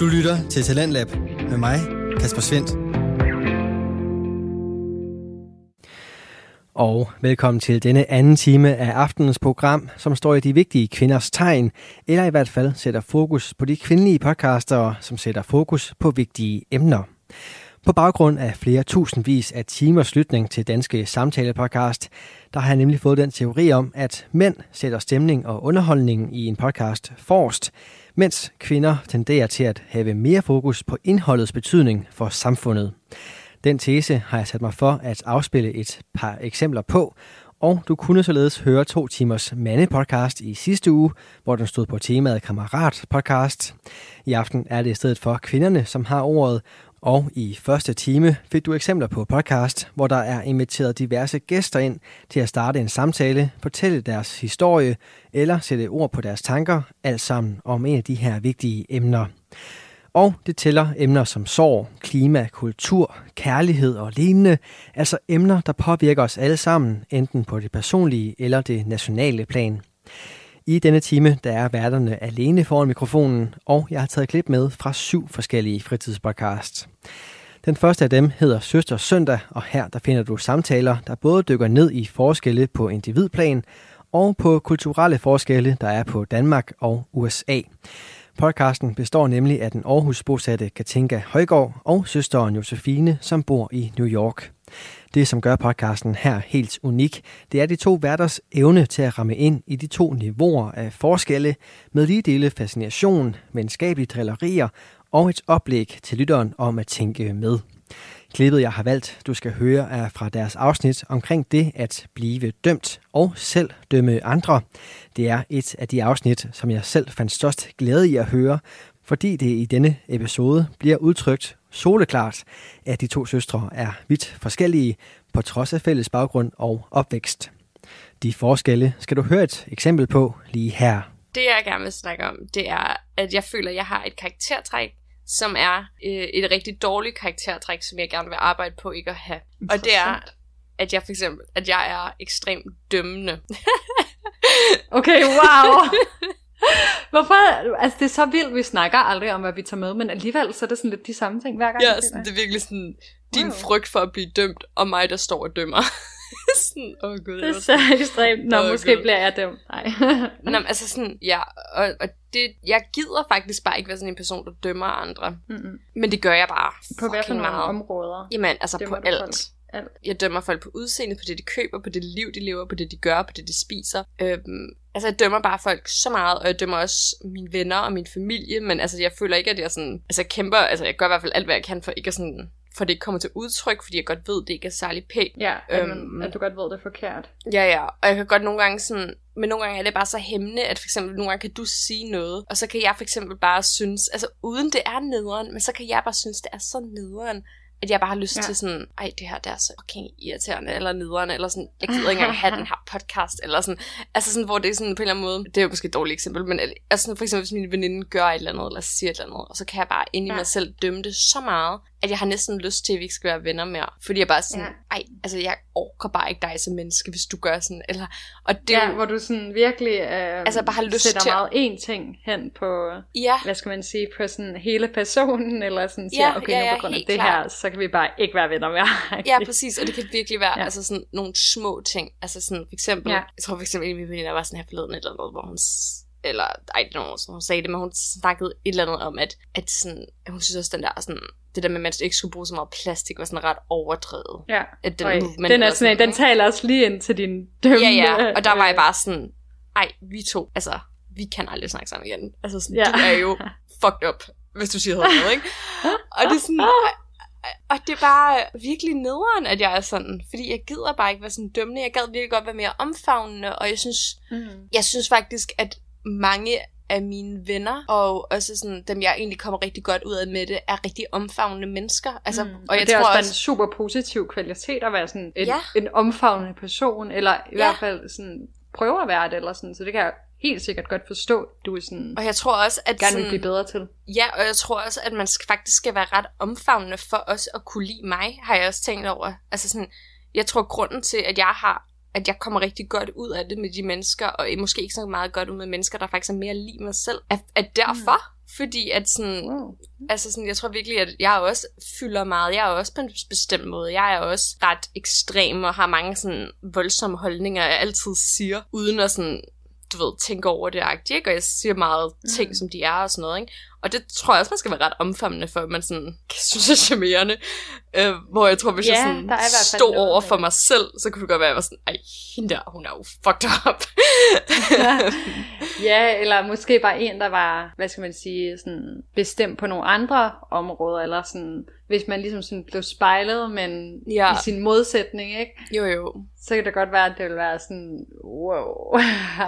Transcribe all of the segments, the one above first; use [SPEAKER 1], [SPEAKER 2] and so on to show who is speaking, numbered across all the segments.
[SPEAKER 1] Du lytter til Talentlab med mig, Kasper Svendt.
[SPEAKER 2] Og velkommen til denne anden time af aftenens program, som står i de vigtige kvinders tegn, eller i hvert fald sætter fokus på de kvindelige podcastere, som sætter fokus på vigtige emner. På baggrund af flere tusindvis af timers lytning til Danske Samtale-podcast, der har jeg nemlig fået den teori om, at mænd sætter stemning og underholdning i en podcast forrest, mens kvinder tenderer til at have mere fokus på indholdets betydning for samfundet. Den tese har jeg sat mig for at afspille et par eksempler på, og du kunne således høre to timers mandepodcast i sidste uge, hvor den stod på temaet Kammerat podcast. I aften er det i stedet for kvinderne, som har ordet, og i første time fik du eksempler på podcast, hvor der er inviteret diverse gæster ind til at starte en samtale, fortælle deres historie eller sætte ord på deres tanker, alt sammen om en af de her vigtige emner. Og det tæller emner som sorg, klima, kultur, kærlighed og lignende, altså emner, der påvirker os alle sammen, enten på det personlige eller det nationale plan. I denne time der er værterne alene foran mikrofonen, og jeg har taget klip med fra syv forskellige fritidspodcasts. Den første af dem hedder Søster Søndag, og her der finder du samtaler, der både dykker ned i forskelle på individplan og på kulturelle forskelle, der er på Danmark og USA. Podcasten består nemlig af den Aarhus bosatte Katinka Højgaard og søsteren Josefine, som bor i New York. Det, som gør podcasten her helt unik, det er de to værters evne til at ramme ind i de to niveauer af forskelle med lige dele fascination, venskabelige drillerier og et oplæg til lytteren om at tænke med. Klippet, jeg har valgt, du skal høre, er fra deres afsnit omkring det at blive dømt og selv dømme andre. Det er et af de afsnit, som jeg selv fandt størst glæde i at høre, fordi det i denne episode bliver udtrykt soleklart, at de to søstre er vidt forskellige på trods af fælles baggrund og opvækst. De forskelle skal du høre et eksempel på lige her.
[SPEAKER 3] Det jeg gerne vil snakke om, det er, at jeg føler, at jeg har et karaktertræk, som er øh, et rigtig dårligt karaktertræk, som jeg gerne vil arbejde på ikke at have. Og det er, at jeg for eksempel, at jeg er ekstremt dømmende.
[SPEAKER 4] okay, wow! Hvorfor? Altså, det er så vildt, vi snakker aldrig om, hvad vi tager med, men alligevel så er det sådan lidt de samme ting hver gang.
[SPEAKER 3] Ja, sådan, det er virkelig sådan, din wow. frygt for at blive dømt, og mig, der står og dømmer. sådan, åh oh gud.
[SPEAKER 4] Det er så ekstremt. Nå, oh, måske God. bliver jeg dømt. Nej.
[SPEAKER 3] Nå, men altså sådan, ja, og, og det, jeg gider faktisk bare ikke være sådan en person, der dømmer andre. Mm-hmm. Men det gør jeg bare.
[SPEAKER 4] På nogle områder?
[SPEAKER 3] Jamen, altså på alt. Folk alt. Jeg dømmer folk på udseende, på det de køber, på det liv de lever, på det de gør, på det de spiser. Øhm, altså jeg dømmer bare folk så meget, og jeg dømmer også mine venner og min familie, men altså jeg føler ikke, at jeg sådan, altså jeg kæmper, altså jeg gør i hvert fald alt, hvad jeg kan for ikke at sådan for det ikke kommer til udtryk, fordi jeg godt ved, det ikke er særlig pænt.
[SPEAKER 4] Ja, øhm, at du godt ved, det er forkert.
[SPEAKER 3] Ja, ja, og jeg kan godt nogle gange sådan, men nogle gange er det bare så hæmmende, at for eksempel nogle gange kan du sige noget, og så kan jeg for eksempel bare synes, altså uden det er nederen, men så kan jeg bare synes, det er så nederen, at jeg bare har lyst ja. til sådan, ej, det her det er så fucking irriterende, eller nederen, eller sådan, jeg gider ikke engang have den her podcast, eller sådan, altså sådan, hvor det er sådan på en eller anden måde, det er jo måske et dårligt eksempel, men altså sådan, for eksempel, hvis min veninde gør et eller andet, eller siger et eller andet, og så kan jeg bare ind i ja. mig selv dømme det så meget, at jeg har næsten lyst til, at vi ikke skal være venner mere. Fordi jeg bare sådan, ja. ej, altså jeg orker bare ikke dig som menneske, hvis du gør sådan. Eller,
[SPEAKER 4] og det ja, jo, hvor du sådan virkelig øh, altså, bare har lyst sætter til... meget én ting hen på, ja. hvad skal man sige, på sådan hele personen, eller sådan siger, ja, okay, ja, ja, nu på grund af det klar. her, så kan vi bare ikke være venner mere.
[SPEAKER 3] ja, præcis, og det kan virkelig være ja. altså sådan nogle små ting. Altså sådan for eksempel, ja. jeg tror for eksempel, at min veninde var sådan her forleden eller noget, hvor hun eller ej, det know, hun sagde det, men hun snakkede et eller andet om, at, at sådan, hun synes også, den der sådan, det der med, at man ikke skulle bruge så meget plastik, var sådan ret overdrevet.
[SPEAKER 4] Ja, at den, Øj, den, er sådan, den taler også lige ind til din dømme.
[SPEAKER 3] Ja, ja, og der var jeg bare sådan, ej, vi to, altså, vi kan aldrig snakke sammen igen. Altså, sådan, ja. du er jo fucked up, hvis du siger noget, ikke? Og det er sådan, og det er bare virkelig nederen, at jeg er sådan. Fordi jeg gider bare ikke være sådan dømmende. Jeg gad virkelig godt være mere omfavnende. Og jeg synes, mm. jeg synes faktisk, at mange af mine venner, og også sådan, dem jeg egentlig kommer rigtig godt ud af med det, er rigtig omfavnende mennesker. Altså,
[SPEAKER 4] mm. og, og jeg det er tror også, også en super positiv kvalitet at være sådan en, ja. en omfavnende person, eller i ja. hvert fald sådan prøve at være det, eller sådan, så det kan jeg helt sikkert godt forstå, du er sådan,
[SPEAKER 3] og jeg tror også, at
[SPEAKER 4] gerne vil blive bedre til.
[SPEAKER 3] Ja, og jeg tror også, at man faktisk skal være ret omfavnende for os at kunne lide mig, har jeg også tænkt over. Altså sådan, jeg tror grunden til, at jeg har at jeg kommer rigtig godt ud af det med de mennesker, og måske ikke så meget godt ud med mennesker, der faktisk er mere lige mig selv. At, at derfor, mm. fordi at sådan, wow. altså sådan, jeg tror virkelig, at jeg også fylder meget. Jeg er også på en bestemt måde. Jeg er også ret ekstrem og har mange sådan voldsomme holdninger, jeg altid siger, uden at sådan du ved, tænke over det ikke? Og jeg siger meget ting, mm. som de er og sådan noget, ikke? Og det tror jeg også, man skal være ret omfavnende, for at man sådan kan synes er charmerende. Øh, hvor jeg tror, hvis ja, jeg sådan stod over for mig selv, så kunne det godt være, at jeg var sådan, ej, hende der, hun er jo fucked up.
[SPEAKER 4] ja, eller måske bare en, der var, hvad skal man sige, sådan bestemt på nogle andre områder, eller sådan, hvis man ligesom sådan blev spejlet, men ja. i sin modsætning, ikke?
[SPEAKER 3] Jo, jo.
[SPEAKER 4] Så kan det godt være, at det vil være sådan, wow,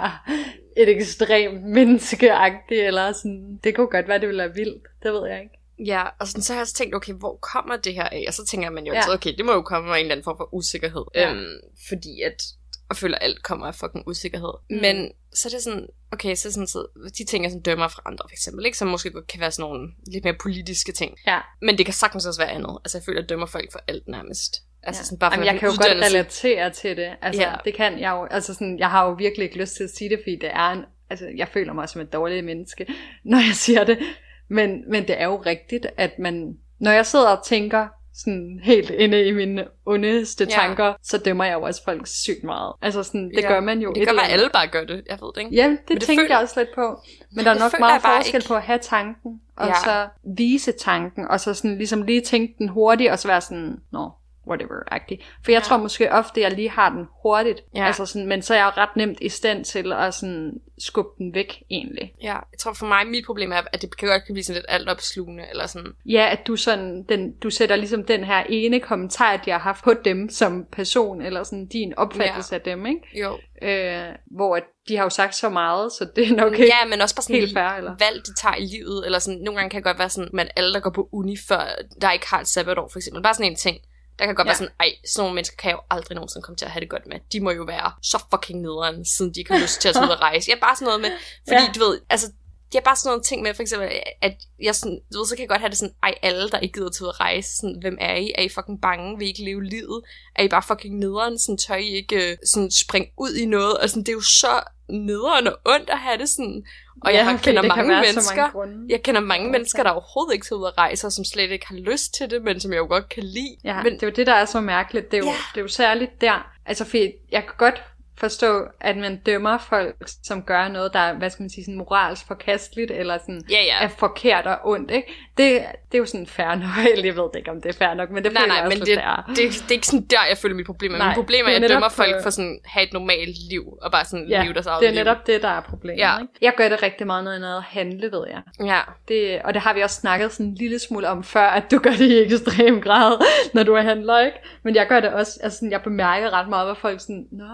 [SPEAKER 4] et ekstremt menneskeagtigt, eller sådan, det kunne godt være, det ville være vildt, det ved jeg ikke.
[SPEAKER 3] Ja, og sådan, så har jeg også tænkt, okay, hvor kommer det her af? Og så tænker man jo ja. altid, okay, det må jo komme af en eller anden form for usikkerhed. Ja. Øhm, fordi at jeg føler, at alt kommer af fucking usikkerhed. Mm. Men så er det sådan, okay, så sådan, så de ting, jeg sådan dømmer fra andre, for eksempel, ikke? som måske kan være sådan nogle lidt mere politiske ting.
[SPEAKER 4] Ja.
[SPEAKER 3] Men det kan sagtens også være andet. Altså, jeg føler, at jeg dømmer folk for alt nærmest. Altså
[SPEAKER 4] ja.
[SPEAKER 3] sådan bare
[SPEAKER 4] for Jamen, jeg kan jo godt relatere til det. Altså, ja. det kan jeg jo. Altså sådan, jeg har jo virkelig ikke lyst til at sige det, fordi det er en, altså, jeg føler mig som et dårligt menneske, når jeg siger det. Men, men det er jo rigtigt, at man, når jeg sidder og tænker sådan helt inde i mine ondeste ja. tanker, så dømmer jeg jo også folk sygt meget. Altså sådan, det ja. gør man jo.
[SPEAKER 3] Det gør, at alle bare gør det, jeg ved det ikke.
[SPEAKER 4] Ja, det, det tænker jeg også lidt på. Men der er nok meget forskel ikke. på at have tanken, og ja. så vise tanken, og så sådan ligesom lige tænke den hurtigt, og så være sådan, nå, whatever-agtig. For jeg ja. tror måske ofte, at jeg lige har den hurtigt. Ja. Altså sådan, men så er jeg ret nemt i stand til at sådan skubbe den væk, egentlig.
[SPEAKER 3] Ja, jeg tror for mig, mit problem er, at det kan godt kan blive sådan lidt altopslugende, eller sådan.
[SPEAKER 4] Ja, at du sådan, den, du sætter ligesom den her ene kommentar, de har haft på dem som person, eller sådan din opfattelse ja. af dem, ikke?
[SPEAKER 3] Jo.
[SPEAKER 4] Øh, hvor at de har jo sagt så meget, så det er nok ikke
[SPEAKER 3] Ja, men også bare sådan helt fair, eller? valg, de tager i livet, eller sådan, nogle gange kan det godt være sådan, at alle, der går på uni før, der ikke har et sabbatår, for eksempel. Bare sådan en ting der kan godt ja. være sådan, ej, sådan nogle mennesker kan jeg jo aldrig nogensinde komme til at have det godt med. De må jo være så fucking nederen, siden de ikke har lyst til at tage ud og rejse. Ja, bare sådan noget med, fordi ja. du ved, altså, det er bare sådan nogle ting med, for eksempel, at jeg sådan, du ved, så kan jeg godt have det sådan, ej, alle, der ikke gider til at rejse, sådan, hvem er I? Er I fucking bange? Vil I ikke leve livet? Er I bare fucking nederen? Sådan, tør I ikke øh, sådan, springe ud i noget? Og sådan, det er jo så nederen og ondt at have det sådan. Og ja, jeg har, kender mange mennesker, mange jeg kender mange mennesker, der overhovedet ikke tager ud og rejser, som slet ikke har lyst til det, men som jeg jo godt kan lide.
[SPEAKER 4] Ja,
[SPEAKER 3] men,
[SPEAKER 4] det er jo det, der er så mærkeligt. Det er jo, ja. det er jo særligt der. Altså, for jeg kan godt forstå, at man dømmer folk, som gør noget, der er, hvad skal man sige, sådan moralsk forkasteligt, eller sådan
[SPEAKER 3] ja, ja.
[SPEAKER 4] er forkert og ondt, ikke? Det, det er jo sådan fair nok, jeg ved ikke, om det er fair nok, men det
[SPEAKER 3] nej,
[SPEAKER 4] føler
[SPEAKER 3] nej,
[SPEAKER 4] jeg også
[SPEAKER 3] men det, det, er. Det, det, er ikke sådan der, jeg føler mit problem er. Mit problem er, at jeg dømmer for... folk for sådan have et normalt liv, og bare sådan ja, leve deres eget
[SPEAKER 4] det er netop liv. det, der er problemet, ja. ikke? Jeg gør det rigtig meget, når jeg at handle, ved jeg.
[SPEAKER 3] Ja.
[SPEAKER 4] Det, og det har vi også snakket sådan en lille smule om før, at du gør det i ekstrem grad, når du er handler, ikke? Men jeg gør det også, altså sådan, jeg bemærker ret meget, hvad folk sådan, nå,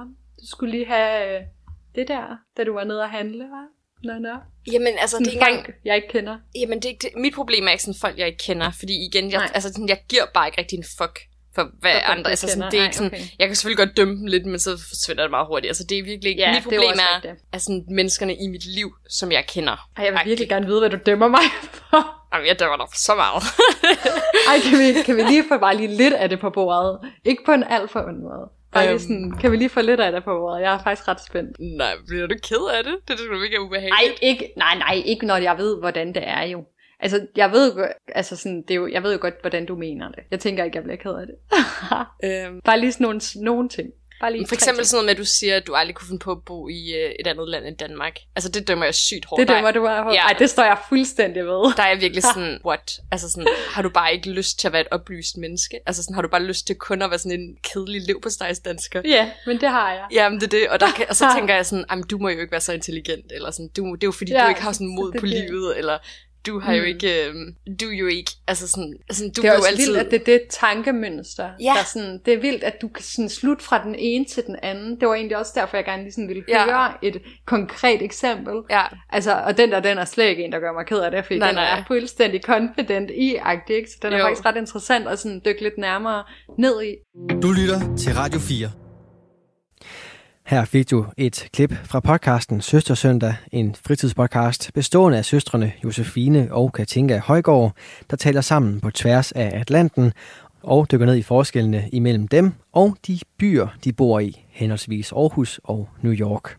[SPEAKER 4] du skulle lige have øh, det der, da du var nede og handle, hva'? Nå, nå.
[SPEAKER 3] Jamen, altså, det er ikke
[SPEAKER 4] engang... jeg ikke kender.
[SPEAKER 3] Jamen, det, det, mit problem er ikke sådan folk, jeg ikke kender, fordi igen, jeg, altså, sådan, jeg giver bare ikke rigtig en fuck for hvad for andre, altså sådan, det er ikke sådan, okay. jeg kan selvfølgelig godt dømme dem lidt, men så forsvinder det meget hurtigt, altså det er virkelig ikke, ja, mit problem er, er, er sådan menneskerne i mit liv, som jeg kender.
[SPEAKER 4] Ej, jeg vil virkelig gerne vide, hvad du dømmer mig for.
[SPEAKER 3] Jamen, jeg dømmer dig så meget.
[SPEAKER 4] Ej, kan vi, kan vi lige få bare lige lidt af det på bordet? Ikke på en alt for ond måde. Bare lige sådan, kan vi lige få lidt af det på bordet? Jeg er faktisk ret spændt.
[SPEAKER 3] Nej, bliver du ked af det? Det er sgu ikke ubehageligt.
[SPEAKER 4] Nej, ikke, nej, nej, ikke når jeg ved, hvordan det er jo. Altså, jeg ved, jo, altså sådan, det er jo, jeg ved jo godt, hvordan du mener det. Jeg tænker ikke, jeg bliver ked af det. øhm. Bare lige sådan nogle, nogle ting. Bare lige
[SPEAKER 3] For eksempel sådan noget med, at du siger, at du aldrig kunne finde på at bo i øh, et andet land end Danmark. Altså, det dømmer jeg sygt hårdt.
[SPEAKER 4] Det dømmer du bare Ja. Ej, det står jeg fuldstændig ved.
[SPEAKER 3] Der er jeg virkelig sådan, what? Altså sådan, har du bare ikke lyst til at være et oplyst menneske? Altså sådan, har du bare lyst til kun at være sådan en kedelig liv på dansker?
[SPEAKER 4] Ja, men det har jeg.
[SPEAKER 3] Jamen, det er det. Og, der kan, og så tænker jeg sådan, du må jo ikke være så intelligent. Eller sådan, du, det er jo fordi, ja, du ikke har sådan mod på livet. Eller du har jo mm. ikke, øh, du er jo ikke, altså sådan, altså, du
[SPEAKER 4] det er
[SPEAKER 3] jo altid...
[SPEAKER 4] vildt, at det er det tankemønster, ja. der sådan, det er vildt, at du kan sådan slutte fra den ene til den anden. Det var egentlig også derfor, jeg gerne lige sådan ville ja. høre et konkret eksempel.
[SPEAKER 3] Ja.
[SPEAKER 4] Altså, og den der, den er slet ikke en, der gør mig ked af det, fordi nej, den nej. er fuldstændig confident i agtig, ikke? Så den jo. er faktisk ret interessant at sådan dykke lidt nærmere ned i.
[SPEAKER 1] Du lytter til Radio 4.
[SPEAKER 2] Her fik du et klip fra podcasten Søstersøndag, en fritidspodcast bestående af søstrene Josefine og Katinka Højgaard, der taler sammen på tværs af Atlanten og dykker ned i forskellene imellem dem og de byer, de bor i, henholdsvis Aarhus og New York.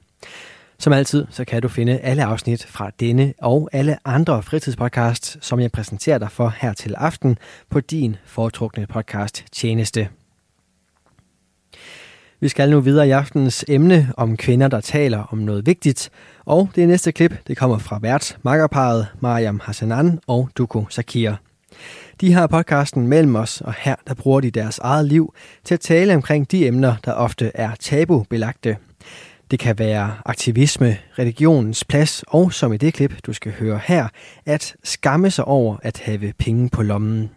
[SPEAKER 2] Som altid, så kan du finde alle afsnit fra denne og alle andre fritidspodcasts, som jeg præsenterer dig for her til aften på din foretrukne podcast tjeneste. Vi skal nu videre i aftenens emne om kvinder, der taler om noget vigtigt. Og det næste klip, det kommer fra vært makkerparet Mariam Hassanan og Duko Sakir. De har podcasten mellem os, og her der bruger de deres eget liv til at tale omkring de emner, der ofte er tabubelagte. Det kan være aktivisme, religionens plads og, som i det klip, du skal høre her, at skamme sig over at have penge på lommen.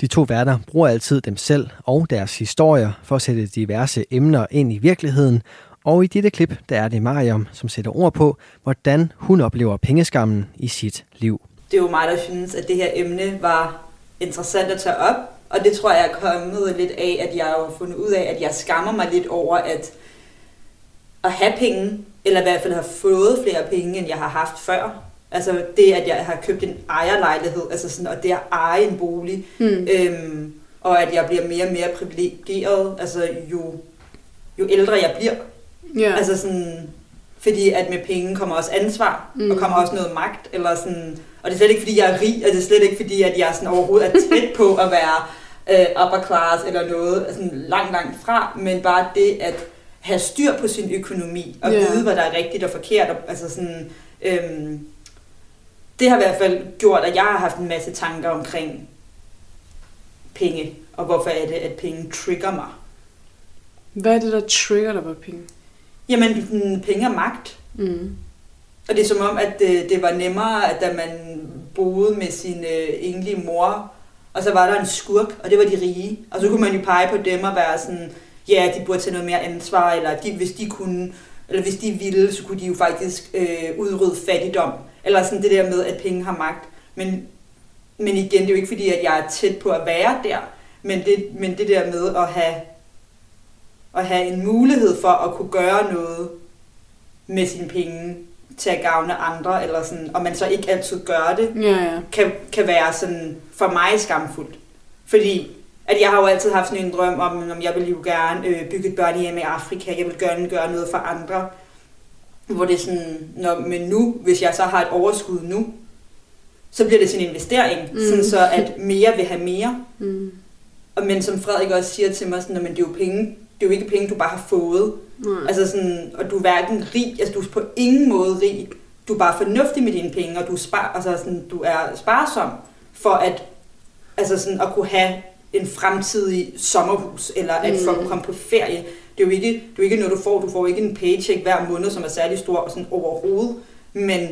[SPEAKER 2] De to værter bruger altid dem selv og deres historier for at sætte diverse emner ind i virkeligheden, og i dette klip, der er det Mariam, som sætter ord på, hvordan hun oplever pengeskammen i sit liv.
[SPEAKER 5] Det er jo mig, der synes, at det her emne var interessant at tage op, og det tror jeg er kommet lidt af, at jeg har fundet ud af, at jeg skammer mig lidt over at, at have penge, eller i hvert fald have fået flere penge, end jeg har haft før. Altså det, at jeg har købt en ejerlejlighed, altså sådan, og det at eje en bolig, mm. øhm, og at jeg bliver mere og mere privilegeret, altså jo, jo ældre jeg bliver. Yeah. Altså sådan, fordi at med penge kommer også ansvar, mm. og kommer også noget magt, eller sådan, og det er slet ikke, fordi jeg er rig, og det er slet ikke, fordi at jeg sådan overhovedet er tæt på at være øh, upper class eller noget, sådan langt, langt fra, men bare det at have styr på sin økonomi, og yeah. vide, hvad der er rigtigt og forkert, og, altså sådan, øhm, det har i hvert fald gjort, at jeg har haft en masse tanker omkring penge, og hvorfor er det, at penge trigger mig.
[SPEAKER 6] Hvad er det, der trigger dig på penge?
[SPEAKER 5] Jamen, penge er magt. Mm. Og det er som om, at det, det var nemmere, at da man boede med sin øh, enlige mor, og så var der en skurk, og det var de rige. Og så kunne man jo pege på dem og være sådan, ja, de burde tage noget mere ansvar, eller de, hvis de kunne, eller hvis de ville, så kunne de jo faktisk øh, udrydde fattigdom. Eller sådan det der med, at penge har magt. Men, men igen, det er jo ikke fordi, at jeg er tæt på at være der, men det, men det der med at have, at have en mulighed for at kunne gøre noget med sine penge til at gavne andre, eller sådan, og man så ikke altid gør det,
[SPEAKER 6] ja, ja.
[SPEAKER 5] Kan, kan være sådan for mig skamfuldt. Fordi at jeg har jo altid haft sådan en drøm om, om jeg vil jo gerne øh, bygge et børnehjem i Afrika, jeg vil gerne gøre noget for andre. Hvor det er sådan, når, men nu, hvis jeg så har et overskud nu, så bliver det sådan en investering, mm. sådan så at mere vil have mere. Mm. Og men som Frederik også siger til mig, sådan, at det er jo penge, det er jo ikke penge, du bare har fået. Mm. Altså sådan, og du er hverken rig, altså du er på ingen måde rig. Du er bare fornuftig med dine penge, og du, spar, altså sådan, du er sparsom for at, altså sådan, at kunne have en fremtidig sommerhus, eller at mm. komme på ferie. Det er, jo ikke, det er jo ikke noget, du får. Du får ikke en paycheck hver måned, som er særlig stor og sådan overhovedet. Men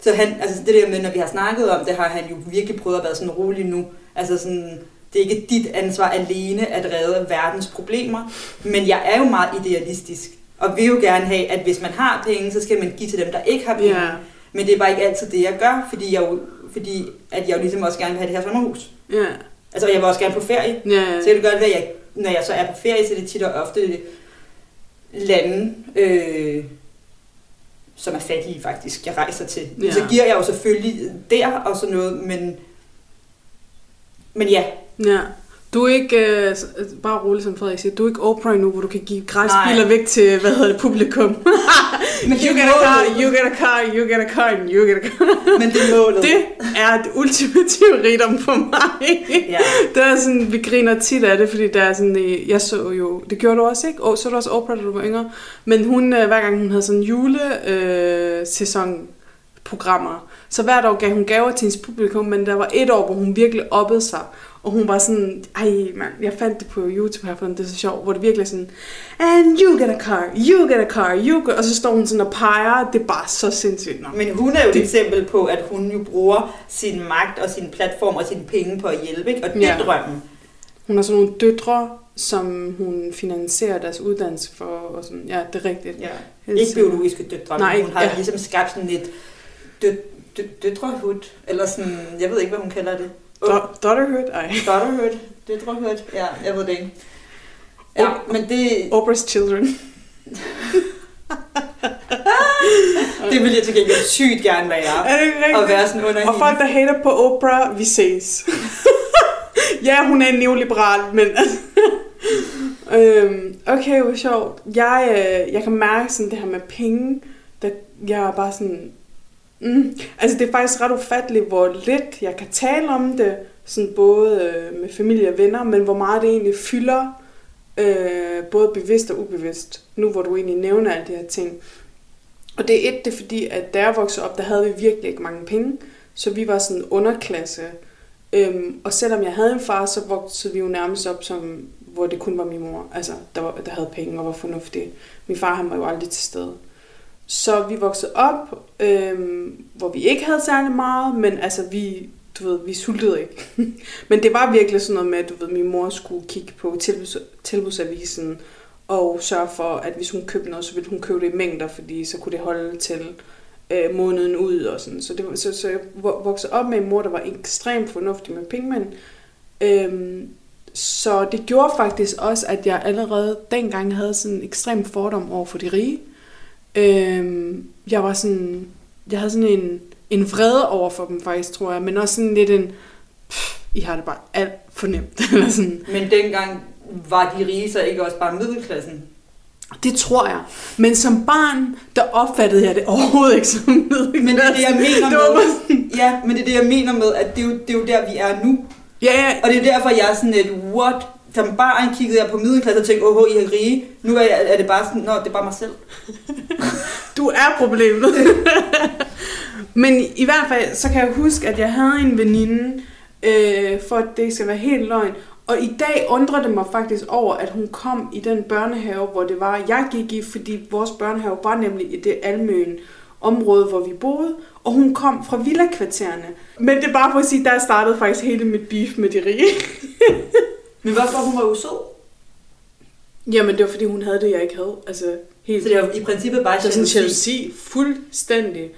[SPEAKER 5] så han, altså det der med, når vi har snakket om det, har han jo virkelig prøvet at være sådan rolig nu. Altså sådan, det er ikke dit ansvar alene at redde verdens problemer. Men jeg er jo meget idealistisk, og vil jo gerne have, at hvis man har penge, så skal man give til dem, der ikke har penge. Yeah. Men det er bare ikke altid det, jeg gør, fordi jeg jo, fordi at jeg jo ligesom også gerne vil have det her sommerhus.
[SPEAKER 6] Yeah.
[SPEAKER 5] Altså, jeg vil også gerne på ferie.
[SPEAKER 6] Yeah.
[SPEAKER 5] Så det gør det, at jeg, når jeg så er på ferie, så er det tit og ofte lande, øh, som er fattige faktisk, jeg rejser til. Yeah. Så giver jeg jo selvfølgelig der og sådan noget, men, men ja.
[SPEAKER 6] Ja. Du er ikke, øh, bare roligt som Frederik siger, du er ikke Oprah nu, hvor du kan give græsbiler væk til, hvad hedder det, publikum. Men you get a car, you get a car, you get a car, you get a car.
[SPEAKER 5] Men det er målet.
[SPEAKER 6] Det er det ultimative rigdom for mig. Ja. Det er sådan, vi griner tit af det, fordi der er sådan, øh, jeg så jo, det gjorde du også, ikke? Og så du også Oprah, da du var yngre. Men hun, øh, hver gang hun havde sådan julesæson, øh, programmer. Så hvert år gav hun gaver til hendes publikum, men der var et år, hvor hun virkelig oppede sig. Og hun var sådan, ej man, jeg fandt det på YouTube her, for det er så sjovt, hvor det virkelig er sådan, and you get a car, you get a car, you get... Og så står hun sådan og peger, det er bare så sindssygt. Nå.
[SPEAKER 5] Men hun er jo det... et eksempel på, at hun jo bruger sin magt og sin platform og sine penge på at hjælpe, ikke? og det ja. drømmen.
[SPEAKER 6] Hun har sådan nogle døtre, som hun finansierer deres uddannelse for, og sådan, ja, det er rigtigt.
[SPEAKER 5] Ja. Ikke biologiske døtre, Nej, men hun har ja. ligesom skabt sådan et dø, dø, døtrehud, eller sådan, jeg ved ikke, hvad hun kalder det.
[SPEAKER 6] Daughterhood? Ej.
[SPEAKER 5] Daughterhood. Døtrehood. Ja, jeg ved det ikke. Ja, men det...
[SPEAKER 6] Oprah's Children.
[SPEAKER 5] det vil jeg til gengæld sygt gerne være.
[SPEAKER 6] Er det rigtigt?
[SPEAKER 5] Og være sådan under
[SPEAKER 6] Og folk, der hater på Oprah, vi ses. ja, hun er en neoliberal, men... øhm, okay, hvor sjovt. Jeg, øh, jeg kan mærke sådan det her med penge, der jeg er bare sådan... Mm, altså det er faktisk ret ufatteligt, hvor lidt jeg kan tale om det, sådan både øh, med familie og venner, men hvor meget det egentlig fylder, øh, både bevidst og ubevidst, nu hvor du egentlig nævner alle de her ting. Og det er et, det er fordi, at da jeg voksede op, der havde vi virkelig ikke mange penge, så vi var sådan underklasse. Øhm, og selvom jeg havde en far, så voksede vi jo nærmest op, som, hvor det kun var min mor, altså, der, var, der havde penge og var fornuftig. Min far han var jo aldrig til stede. Så vi voksede op, øh, hvor vi ikke havde særlig meget, men altså vi, du ved, vi sultede ikke. men det var virkelig sådan noget med, at du ved, min mor skulle kigge på tilbuds, tilbudsavisen og sørge for, at hvis hun købte noget, så ville hun købe det i mængder, fordi så kunne det holde til øh, måneden ud og sådan. Så, det, så, så jeg voksede op med en mor, der var ekstremt fornuftig med penge, men øhm, så det gjorde faktisk også, at jeg allerede dengang havde sådan en ekstrem fordom over for de rige. Øhm, jeg var sådan, jeg havde sådan en, en vrede over for dem faktisk, tror jeg, men også sådan lidt en, pff, I har det bare alt for nemt. Eller sådan.
[SPEAKER 5] Men dengang var de rige så ikke også bare middelklassen?
[SPEAKER 6] Det tror jeg. Men som barn, der opfattede jeg det overhovedet ikke som middelklasse.
[SPEAKER 5] Men det er det, jeg mener med. ja, men det er det, jeg mener med, at det er jo, det er jo der, vi er nu.
[SPEAKER 6] Ja, ja.
[SPEAKER 5] Og det er derfor, jeg er sådan et, what? Som barn kiggede jeg på middelklasse og tænkte, åh, I er rige. Nu er, jeg, er det bare sådan, nå, det er bare mig selv.
[SPEAKER 6] du er problemet. Men i hvert fald, så kan jeg huske, at jeg havde en veninde, øh, for at det skal være helt løgn. Og i dag undrer det mig faktisk over, at hun kom i den børnehave, hvor det var, jeg gik i, fordi vores børnehave var nemlig i det almøen område, hvor vi boede, og hun kom fra villakvartererne. Men det er bare for at sige, der startede faktisk hele mit beef med de rige.
[SPEAKER 5] Men hvorfor hun var jo sød?
[SPEAKER 6] Jamen, det var fordi, hun havde det, jeg ikke havde. Altså,
[SPEAKER 5] helt så det var i princippet bare
[SPEAKER 6] jalousi? Så sådan jalousi, fuldstændig.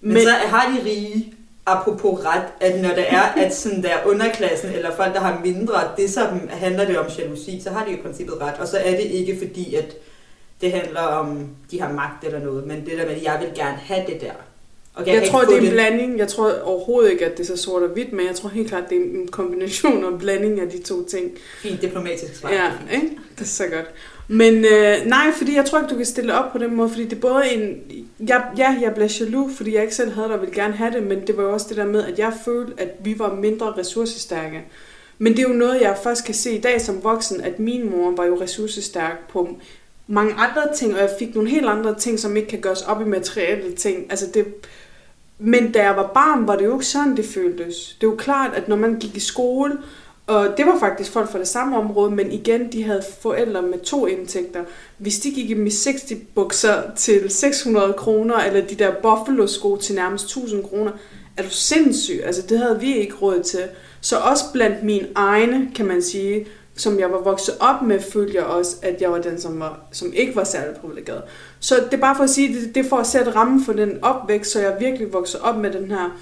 [SPEAKER 5] Men, Men så har de rige apropos ret, at når det er, at sådan der underklassen, eller folk, der har mindre, det så handler det om jalousi, så har de jo i princippet ret. Og så er det ikke fordi, at det handler om, de har magt eller noget, men det der med, at jeg vil gerne have det der.
[SPEAKER 6] Og jeg, jeg tror, det er en det. blanding. Jeg tror overhovedet ikke, at det er så sort og hvidt, men jeg tror helt klart, det er en kombination og en blanding af de to ting.
[SPEAKER 5] Fint diplomatisk svar.
[SPEAKER 6] Ja, ikke? det er så godt. Men øh, nej, fordi jeg tror ikke, du kan stille op på den måde, fordi det er både en... Jeg, ja, jeg blev jaloux, fordi jeg ikke selv havde det og ville gerne have det, men det var jo også det der med, at jeg følte, at vi var mindre ressourcestærke. Men det er jo noget, jeg først kan se i dag som voksen, at min mor var jo ressourcestærk på mange andre ting, og jeg fik nogle helt andre ting, som ikke kan gøres op i materielle ting. Altså det, men da jeg var barn, var det jo ikke sådan, det føltes. Det er jo klart, at når man gik i skole, og det var faktisk folk fra det samme område, men igen, de havde forældre med to indtægter. Hvis de gik i med 60 bukser til 600 kroner, eller de der buffalo-sko til nærmest 1000 kroner, er du sindssyg? Altså, det havde vi ikke råd til. Så også blandt mine egne, kan man sige, som jeg var vokset op med, følte jeg også, at jeg var den, som, var, som ikke var særlig privilegeret. Så det er bare for at sige, det, det er for at sætte rammen for den opvækst, så jeg virkelig voksede op med den her,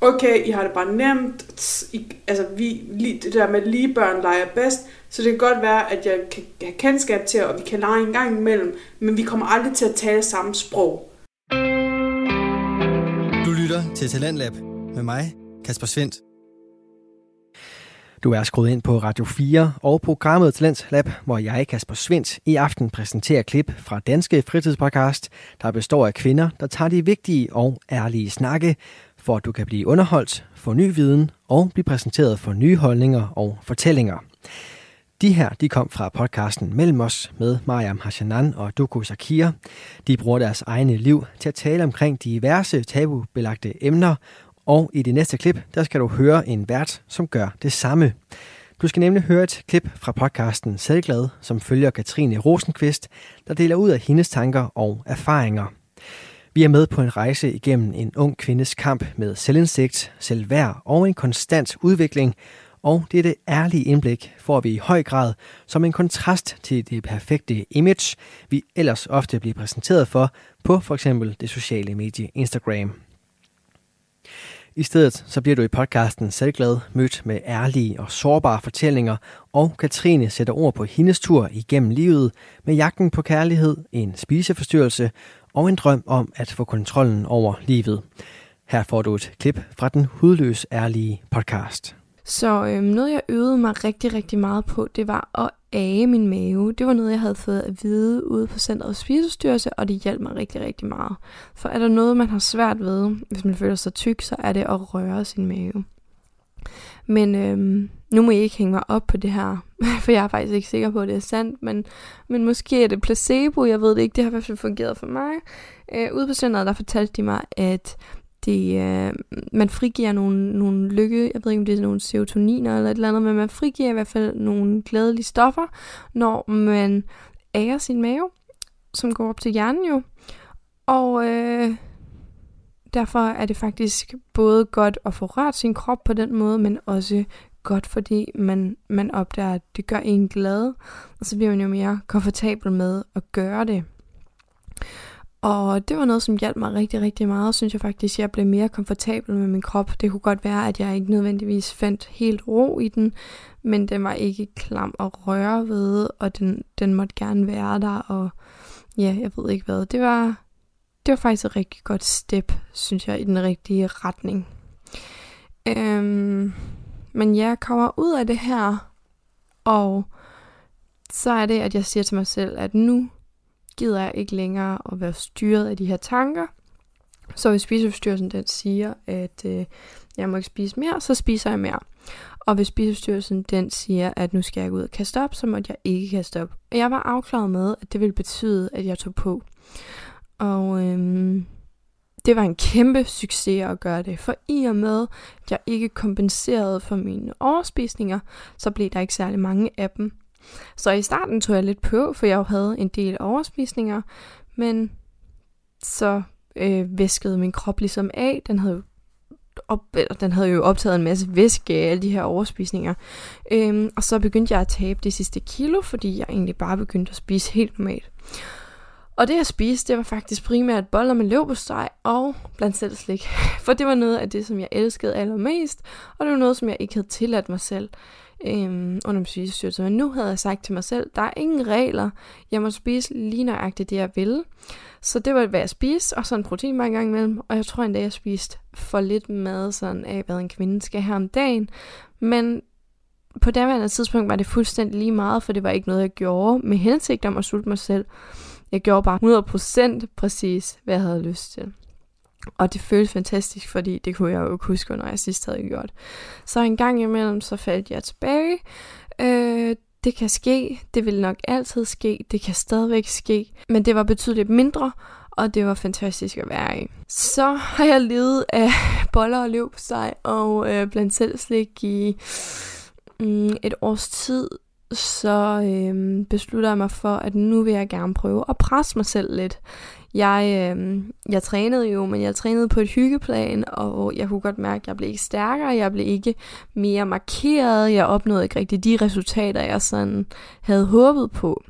[SPEAKER 6] okay, I har det bare nemt, I, altså vi, det der med, lige børn leger bedst, så det kan godt være, at jeg kan have kendskab til, og vi kan lege en gang imellem, men vi kommer aldrig til at tale samme sprog.
[SPEAKER 1] Du lytter til Talentlab med mig, Kasper Svendt.
[SPEAKER 2] Du er skruet ind på Radio 4 og programmet Talents Lab, hvor jeg, Kasper Svendt, i aften præsenterer klip fra Danske Fritidspodcast, der består af kvinder, der tager de vigtige og ærlige snakke, for at du kan blive underholdt, få ny viden og blive præsenteret for nye holdninger og fortællinger. De her de kom fra podcasten Mellem os med Mariam Hashanan og Duko Sakir. De bruger deres egne liv til at tale omkring diverse tabubelagte emner og i det næste klip, der skal du høre en vært, som gør det samme. Du skal nemlig høre et klip fra podcasten Selvglad, som følger Katrine Rosenqvist, der deler ud af hendes tanker og erfaringer. Vi er med på en rejse igennem en ung kvindes kamp med selvindsigt, selvværd og en konstant udvikling, og det er det ærlige indblik får vi i høj grad som en kontrast til det perfekte image, vi ellers ofte bliver præsenteret for på for eksempel det sociale medie Instagram. I stedet så bliver du i podcasten Selvglad mødt med ærlige og sårbare fortællinger, og Katrine sætter ord på hendes tur igennem livet med jagten på kærlighed, en spiseforstyrrelse og en drøm om at få kontrollen over livet. Her får du et klip fra den hudløs ærlige podcast.
[SPEAKER 7] Så øhm, noget, jeg øvede mig rigtig, rigtig meget på, det var at age min mave. Det var noget, jeg havde fået at vide ude på Centeret Spisestyrelse, og det hjalp mig rigtig, rigtig meget. For er der noget, man har svært ved, hvis man føler sig tyk, så er det at røre sin mave. Men øhm, nu må I ikke hænge mig op på det her, for jeg er faktisk ikke sikker på, at det er sandt, men, men måske er det placebo, jeg ved det ikke, det har i hvert fald fungeret for mig. Øh, ude på centret, der fortalte de mig, at det, øh, man frigiver nogle, nogle lykke, jeg ved ikke om det er nogle serotoniner eller et eller andet, men man frigiver i hvert fald nogle glædelige stoffer, når man ærer sin mave, som går op til hjernen jo. Og øh, derfor er det faktisk både godt at få rørt sin krop på den måde, men også godt, fordi man, man opdager, at det gør en glad, og så bliver man jo mere komfortabel med at gøre det. Og det var noget, som hjalp mig rigtig, rigtig meget, synes jeg faktisk. Jeg blev mere komfortabel med min krop. Det kunne godt være, at jeg ikke nødvendigvis fandt helt ro i den, men den var ikke klam at røre ved, og den, den måtte gerne være der, og ja, jeg ved ikke hvad. Det var, det var faktisk et rigtig godt step, synes jeg, i den rigtige retning. Øhm, men jeg kommer ud af det her, og så er det, at jeg siger til mig selv, at nu gider jeg ikke længere at være styret af de her tanker. Så hvis spiseforstyrrelsen den siger, at øh, jeg må ikke spise mere, så spiser jeg mere. Og hvis spiseforstyrrelsen den siger, at nu skal jeg gå ud og kaste op, så måtte jeg ikke kaste op. Og jeg var afklaret med, at det ville betyde, at jeg tog på. Og øhm, det var en kæmpe succes at gøre det, for i og med, at jeg ikke kompenserede for mine overspisninger, så blev der ikke særlig mange af dem. Så i starten tog jeg lidt på, for jeg havde en del overspisninger, men så øh, væskede min krop ligesom af. Den havde op, eller den havde jo optaget en masse væske af alle de her overspisninger. Øhm, og så begyndte jeg at tabe de sidste kilo, fordi jeg egentlig bare begyndte at spise helt normalt. Og det jeg spiste, det var faktisk primært boller med leverpostej og blandt selv slik. For det var noget af det, som jeg elskede allermest, og det var noget, som jeg ikke havde tilladt mig selv øhm, under min spisestyrelse. Men nu havde jeg sagt til mig selv, der er ingen regler. Jeg må spise lige nøjagtigt det, jeg vil. Så det var, hvad jeg spiste, og så en protein mange gange imellem. Og jeg tror endda, jeg spiste for lidt mad sådan af, hvad en kvinde skal have om dagen. Men på daværende tidspunkt var det fuldstændig lige meget, for det var ikke noget, jeg gjorde med hensigt om at sulte mig selv. Jeg gjorde bare 100% præcis, hvad jeg havde lyst til. Og det føles fantastisk, fordi det kunne jeg jo ikke huske, når jeg sidst havde gjort. Så en gang imellem, så faldt jeg tilbage. Øh, det kan ske, det vil nok altid ske, det kan stadigvæk ske, men det var betydeligt mindre, og det var fantastisk at være i. Så har jeg levet af boller og løb på sig, og øh, blandt selv slik i mm, et års tid, så øh, beslutter jeg mig for, at nu vil jeg gerne prøve at presse mig selv lidt. Jeg, øh, jeg trænede jo, men jeg trænede på et hyggeplan, og jeg kunne godt mærke, at jeg blev ikke stærkere, jeg blev ikke mere markeret, jeg opnåede ikke rigtig de resultater, jeg sådan havde håbet på.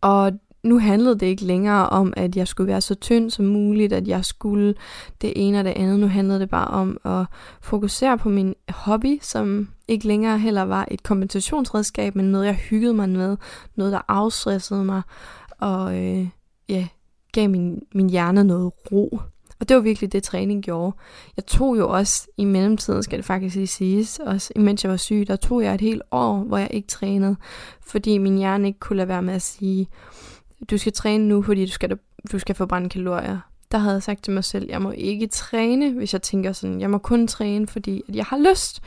[SPEAKER 7] Og nu handlede det ikke længere om, at jeg skulle være så tynd som muligt, at jeg skulle det ene og det andet. Nu handlede det bare om at fokusere på min hobby, som ikke længere heller var et kompensationsredskab, men noget, jeg hyggede mig med, noget, der afstressede mig, og øh, ja, gav min, min hjerne noget ro. Og det var virkelig det, træning gjorde. Jeg tog jo også, i mellemtiden skal det faktisk lige siges, også imens jeg var syg, der tog jeg et helt år, hvor jeg ikke trænede, fordi min hjerne ikke kunne lade være med at sige, du skal træne nu, fordi du skal, du skal forbrænde kalorier. Der havde jeg sagt til mig selv, jeg må ikke træne, hvis jeg tænker sådan, jeg må kun træne, fordi at jeg har lyst.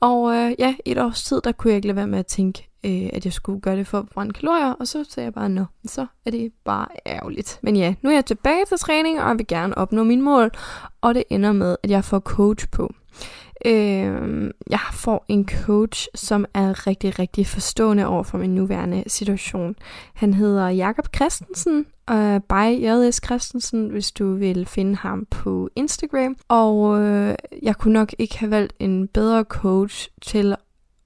[SPEAKER 7] Og øh, ja, et års tid, der kunne jeg ikke lade være med at tænke, øh, at jeg skulle gøre det for at brænde kalorier, og så sagde jeg bare, nå, så er det bare ærgerligt. Men ja, nu er jeg tilbage til træning, og jeg vil gerne opnå min mål, og det ender med, at jeg får coach på. Øh, jeg får en coach, som er rigtig, rigtig forstående over for min nuværende situation. Han hedder Jakob Christensen, uh, by J.S. Christensen, hvis du vil finde ham på Instagram. Og uh, jeg kunne nok ikke have valgt en bedre coach til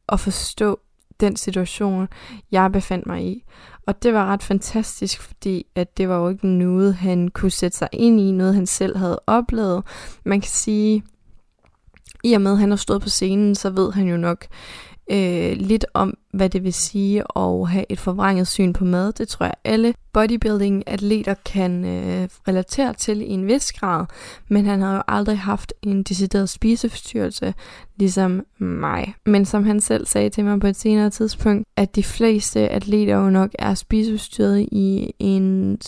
[SPEAKER 7] at forstå den situation, jeg befandt mig i. Og det var ret fantastisk, fordi at det var jo ikke noget, han kunne sætte sig ind i, noget han selv havde oplevet. Man kan sige, i og med at han har stået på scenen, så ved han jo nok øh, lidt om, hvad det vil sige at have et forvrænget syn på mad. Det tror jeg alle bodybuilding-atleter kan øh, relatere til i en vis grad, men han har jo aldrig haft en decideret spiseforstyrrelse, ligesom mig. Men som han selv sagde til mig på et senere tidspunkt, at de fleste atleter jo nok er spiseforstyrret i en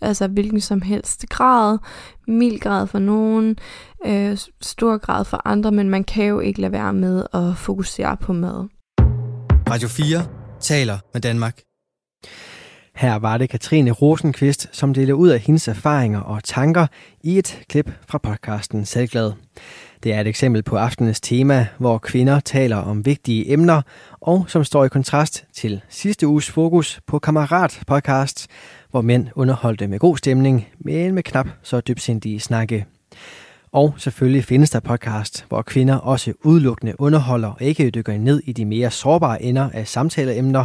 [SPEAKER 7] altså hvilken som helst grad, mild grad for nogen, øh, stor grad for andre, men man kan jo ikke lade være med at fokusere på mad.
[SPEAKER 1] Radio 4 taler med Danmark.
[SPEAKER 2] Her var det Katrine Rosenqvist, som deler ud af hendes erfaringer og tanker i et klip fra podcasten Selvglad. Det er et eksempel på aftenens tema, hvor kvinder taler om vigtige emner, og som står i kontrast til sidste uges fokus på Kammerat podcast, hvor mænd underholdte med god stemning, men med knap så dybsindige snakke. Og selvfølgelig findes der podcast, hvor kvinder også udelukkende underholder og ikke dykker ned i de mere sårbare ender af samtaleemner,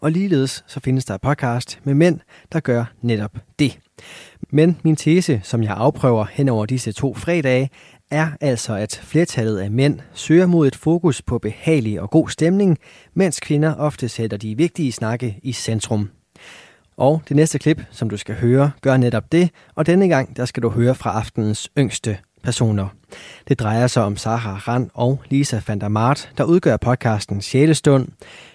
[SPEAKER 2] og ligeledes så findes der podcast med mænd, der gør netop det. Men min tese, som jeg afprøver hen over disse to fredage, er altså, at flertallet af mænd søger mod et fokus på behagelig og god stemning, mens kvinder ofte sætter de vigtige snakke i centrum. Og det næste klip, som du skal høre, gør netop det, og denne gang der skal du høre fra aftenens yngste personer. Det drejer sig om Sara Rand og Lisa van der Mart, der udgør podcasten Sjælestund.